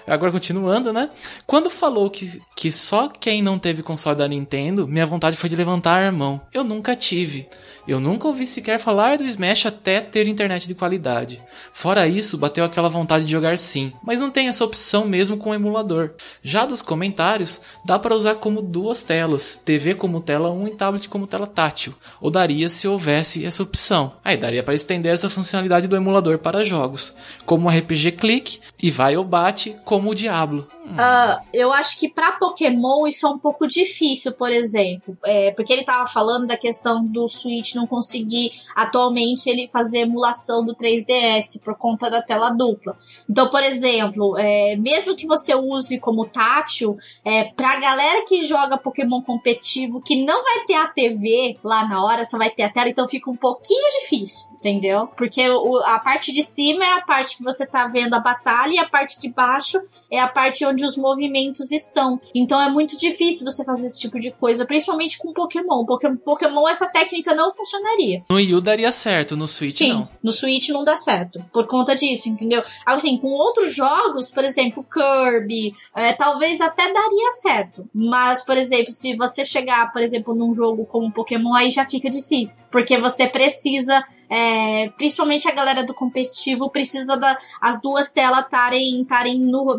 Agora, continuando, né? Quando falou que, que só quem não teve console da Nintendo, minha vontade foi de levantar a mão. Eu nunca tive. Eu nunca ouvi sequer falar do Smash até ter internet de qualidade. Fora isso, bateu aquela vontade de jogar sim, mas não tem essa opção mesmo com o emulador. Já dos comentários, dá para usar como duas telas, TV como tela 1 e tablet como tela tátil, ou daria se houvesse essa opção. Aí daria para estender essa funcionalidade do emulador para jogos, como o RPG Click e vai ou bate como o Diablo. Uh, eu acho que para Pokémon isso é um pouco difícil, por exemplo. É, porque ele tava falando da questão do Switch não conseguir atualmente ele fazer emulação do 3DS por conta da tela dupla. Então, por exemplo, é, mesmo que você use como tátil, é, pra galera que joga Pokémon competitivo, que não vai ter a TV lá na hora, só vai ter a tela, então fica um pouquinho difícil, entendeu? Porque o, a parte de cima é a parte que você tá vendo a batalha e a parte de baixo é a parte onde os movimentos estão. Então é muito difícil você fazer esse tipo de coisa, principalmente com Pokémon. Porque Pokémon essa técnica não funcionaria. No Wii U daria certo, no Switch Sim, não. no Switch não dá certo. Por conta disso, entendeu? Assim, com outros jogos, por exemplo, Kirby, é, talvez até daria certo. Mas, por exemplo, se você chegar, por exemplo, num jogo como Pokémon, aí já fica difícil. Porque você precisa, é, principalmente a galera do competitivo, precisa das da, duas telas estarem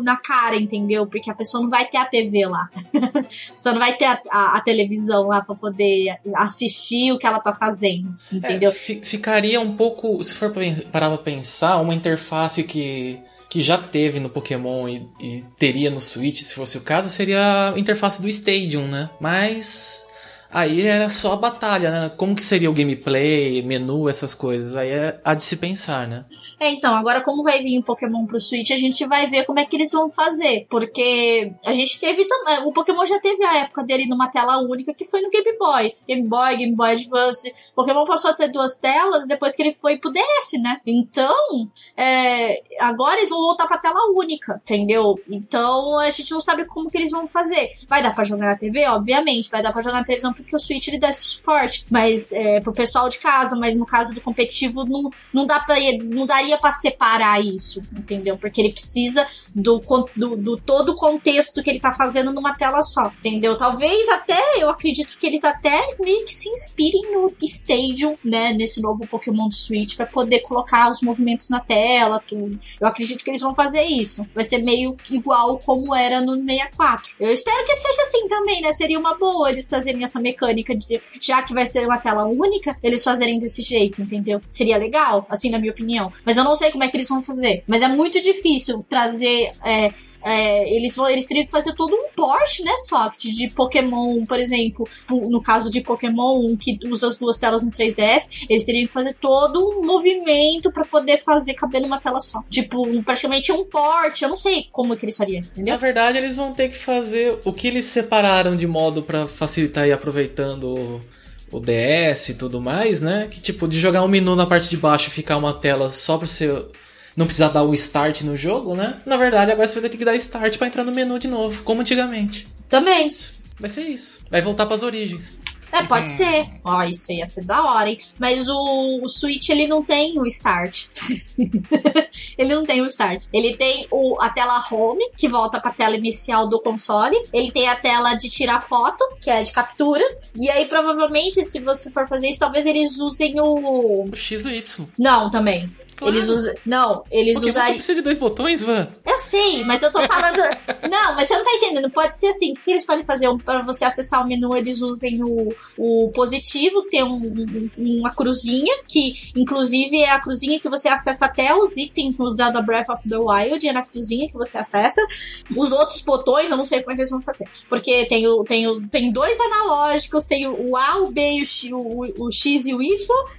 na cara, entendeu? Porque a pessoa não vai ter a TV lá. Você não vai ter a, a, a televisão lá para poder assistir o que ela tá fazendo, entendeu? É, ficaria um pouco, se for parar pra pensar, uma interface que que já teve no Pokémon e, e, teria no Switch, se fosse o caso, seria a interface do Stadium, né? Mas Aí era só batalha, né? Como que seria o gameplay, menu, essas coisas? Aí é a de se pensar, né? É, então, agora como vai vir o Pokémon pro Switch, a gente vai ver como é que eles vão fazer. Porque a gente teve também. O Pokémon já teve a época dele numa tela única, que foi no Game Boy. Game Boy, Game Boy Advance. Pokémon passou a ter duas telas depois que ele foi pro DS, né? Então, é, agora eles vão voltar pra tela única, entendeu? Então a gente não sabe como que eles vão fazer. Vai dar pra jogar na TV? Obviamente. Vai dar pra jogar na televisão porque o Switch ele dá esse suporte, mas é, pro pessoal de casa, mas no caso do competitivo não, não dá para não daria para separar isso, entendeu? Porque ele precisa do, do, do todo o contexto que ele tá fazendo numa tela só, entendeu? Talvez até, eu acredito que eles até meio que se inspirem no Stadium, né, nesse novo Pokémon Switch para poder colocar os movimentos na tela, tudo. Eu acredito que eles vão fazer isso. Vai ser meio igual como era no 64. Eu espero que seja assim também, né? Seria uma boa eles trazerem essa mecânica mecânica de, já que vai ser uma tela única, eles fazerem desse jeito, entendeu? Seria legal, assim, na minha opinião. Mas eu não sei como é que eles vão fazer. Mas é muito difícil trazer. É, é, eles, vão, eles teriam que fazer todo um port, né, Socket, de Pokémon, por exemplo, no caso de Pokémon, que usa as duas telas no 3DS, eles teriam que fazer todo um movimento para poder fazer caber numa tela só. Tipo, praticamente um port, eu não sei como que eles fariam isso, entendeu? Na verdade, eles vão ter que fazer o que eles separaram de modo para facilitar e aproveitando o DS e tudo mais, né? Que tipo, de jogar um menu na parte de baixo e ficar uma tela só pro seu não precisar dar o start no jogo, né? Na verdade, agora você vai ter que dar start para entrar no menu de novo, como antigamente. Também. Vai ser isso. Vai voltar para as origens. É, pode ser. Ó, isso ia ser da hora, hein? Mas o, o Switch, ele não tem o start. ele não tem o start. Ele tem o, a tela home, que volta pra tela inicial do console. Ele tem a tela de tirar foto, que é de captura. E aí, provavelmente, se você for fazer isso, talvez eles usem o... O X e o Y. Não, também. Claro. Eles usam. Não, eles Porque usariam. você precisa de dois botões, Van? Eu sei, mas eu tô falando. não, mas você não tá entendendo. Pode ser assim. O que eles podem fazer? Um, pra você acessar o menu, eles usem o, o positivo, que tem um, um- uma cruzinha, que inclusive é a cruzinha que você acessa até os itens no Zelda Breath of the Wild, é na cruzinha que você acessa. Os outros botões, eu não sei como é que eles vão fazer. Porque tem, o, tem, o, tem dois analógicos, tem o, A, o B, e o, X, o, o X e o Y,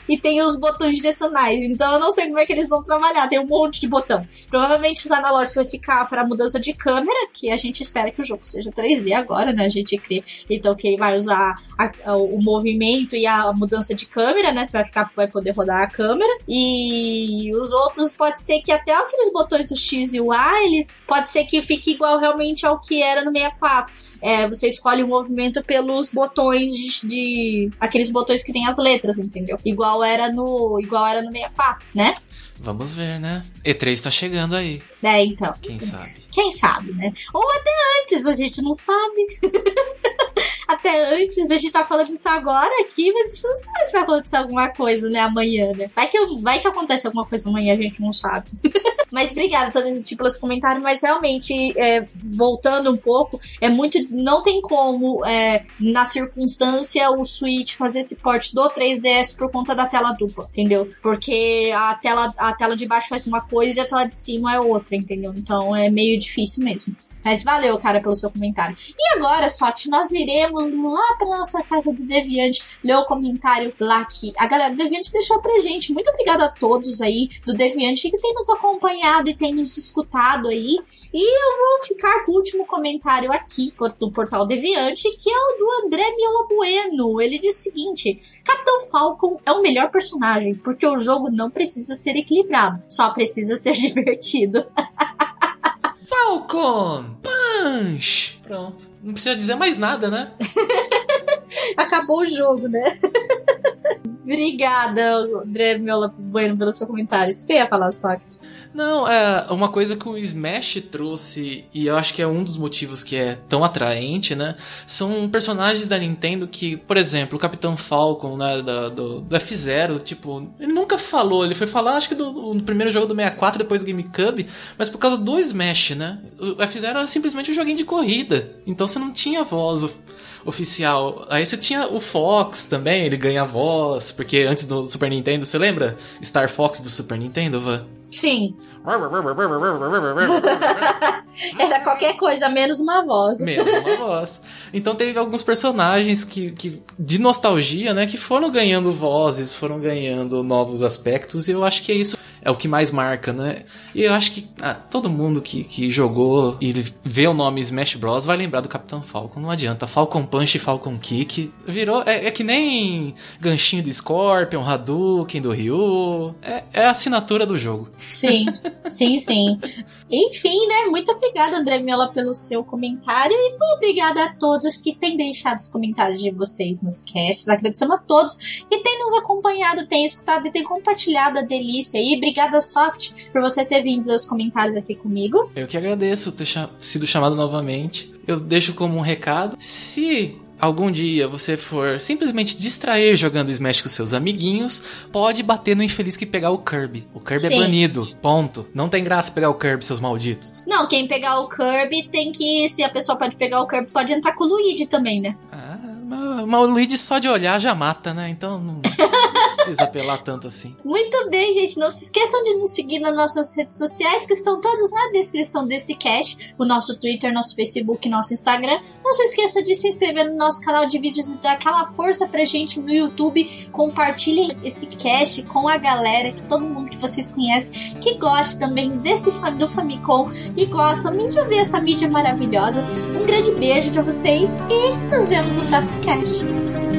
e tem os botões direcionais. Então eu não sei como é que eles vão trabalhar. Tem um monte de botão. Provavelmente os analógicos vai ficar para mudança de câmera, que a gente espera que o jogo seja 3D agora, né? A gente crê. Então que vai usar a- a- o movimento e a mudança de câmera, né? Você vai ficar, vai poder rodar a câmera. E os outros pode ser que até aqueles botões o X e o A, eles pode ser que fique igual realmente ao que era no 64. É, você escolhe o movimento pelos botões de, de- aqueles botões que tem as letras, entendeu? Igual era no igual era no 64, né? Vamos ver, né? E3 tá chegando aí, É, então. quem sabe. Quem sabe, né? Ou até antes, a gente não sabe. até antes, a gente tá falando isso agora aqui, mas a gente não sabe se vai acontecer alguma coisa, né, amanhã, né? Vai que, vai que acontece alguma coisa amanhã, a gente não sabe. mas obrigada, todo esse pelos comentários, mas realmente, é, voltando um pouco, é muito. Não tem como, é, na circunstância, o Switch fazer esse port do 3DS por conta da tela dupla, entendeu? Porque a tela, a tela de baixo faz uma coisa e a tela de cima é outra, entendeu? Então é meio difícil mesmo. Mas valeu, cara, pelo seu comentário. E agora, Sot, nós iremos lá pra nossa casa do Deviante ler o comentário lá que a galera do Deviante deixou pra gente. Muito obrigada a todos aí do Deviante que tem nos acompanhado e tem nos escutado aí. E eu vou ficar com o último comentário aqui do portal Deviante, que é o do André Miola Bueno. Ele diz o seguinte: Capitão Falcon é o melhor personagem, porque o jogo não precisa ser equilibrado, só precisa ser divertido. Falcon! Punch! Pronto. Não precisa dizer mais nada, né? Acabou o jogo, né? Obrigada, André Miola Bueno, pelo seu comentário. Você ia falar, Socket? Não, é uma coisa que o Smash trouxe, e eu acho que é um dos motivos que é tão atraente, né? São personagens da Nintendo que, por exemplo, o Capitão Falcon, né, da- do, do F-Zero, tipo, ele nunca falou, ele foi falar, acho que do, do primeiro jogo do 64, depois do GameCube, mas por causa do Smash, né? O F-Zero era simplesmente um joguinho de corrida, então você não tinha voz of- oficial. Aí você tinha o Fox também, ele ganha voz, porque antes do Super Nintendo, você lembra? Star Fox do Super Nintendo, Van? Sim. Era qualquer coisa, menos uma voz. Menos uma voz. Então teve alguns personagens que, que de nostalgia, né, que foram ganhando vozes, foram ganhando novos aspectos, e eu acho que é isso é o que mais marca, né? E eu acho que ah, todo mundo que, que jogou e vê o nome Smash Bros vai lembrar do Capitão Falcon. Não adianta. Falcon Punch e Falcon Kick virou é, é que nem ganchinho do Scorpion, Hadouken do Ryu. É, é a assinatura do jogo. Sim, sim, sim. Enfim, né? Muito obrigada, André Miola, pelo seu comentário. E muito obrigada a todos que têm deixado os comentários de vocês nos casts. Agradecemos a todos que têm nos acompanhado, têm escutado e têm compartilhado a delícia aí. Obrigada, Soft, por você ter vindo os comentários aqui comigo. Eu que agradeço ter sido chamado novamente. Eu deixo como um recado. Se algum dia você for simplesmente distrair jogando Smash com seus amiguinhos, pode bater no infeliz que pegar o Kirby. O Kirby Sim. é banido. Ponto. Não tem graça pegar o Kirby, seus malditos. Não, quem pegar o Kirby tem que. Se a pessoa pode pegar o Kirby, pode entrar com o Luigi também, né? Ah, Mas o Luigi só de olhar já mata, né? Então não precisa apelar tanto assim. Muito bem, gente. Não se esqueçam de nos seguir nas nossas redes sociais, que estão todas na descrição desse cast. O nosso Twitter, nosso Facebook, nosso Instagram. Não se esqueça de se inscrever no nosso canal de vídeos e dar aquela força pra gente no YouTube. Compartilhem esse cast com a galera, que todo mundo que vocês conhecem, que gosta também desse do Famicom e gosta também de ver essa mídia maravilhosa. Um grande beijo pra vocês e nos vemos no próximo しか。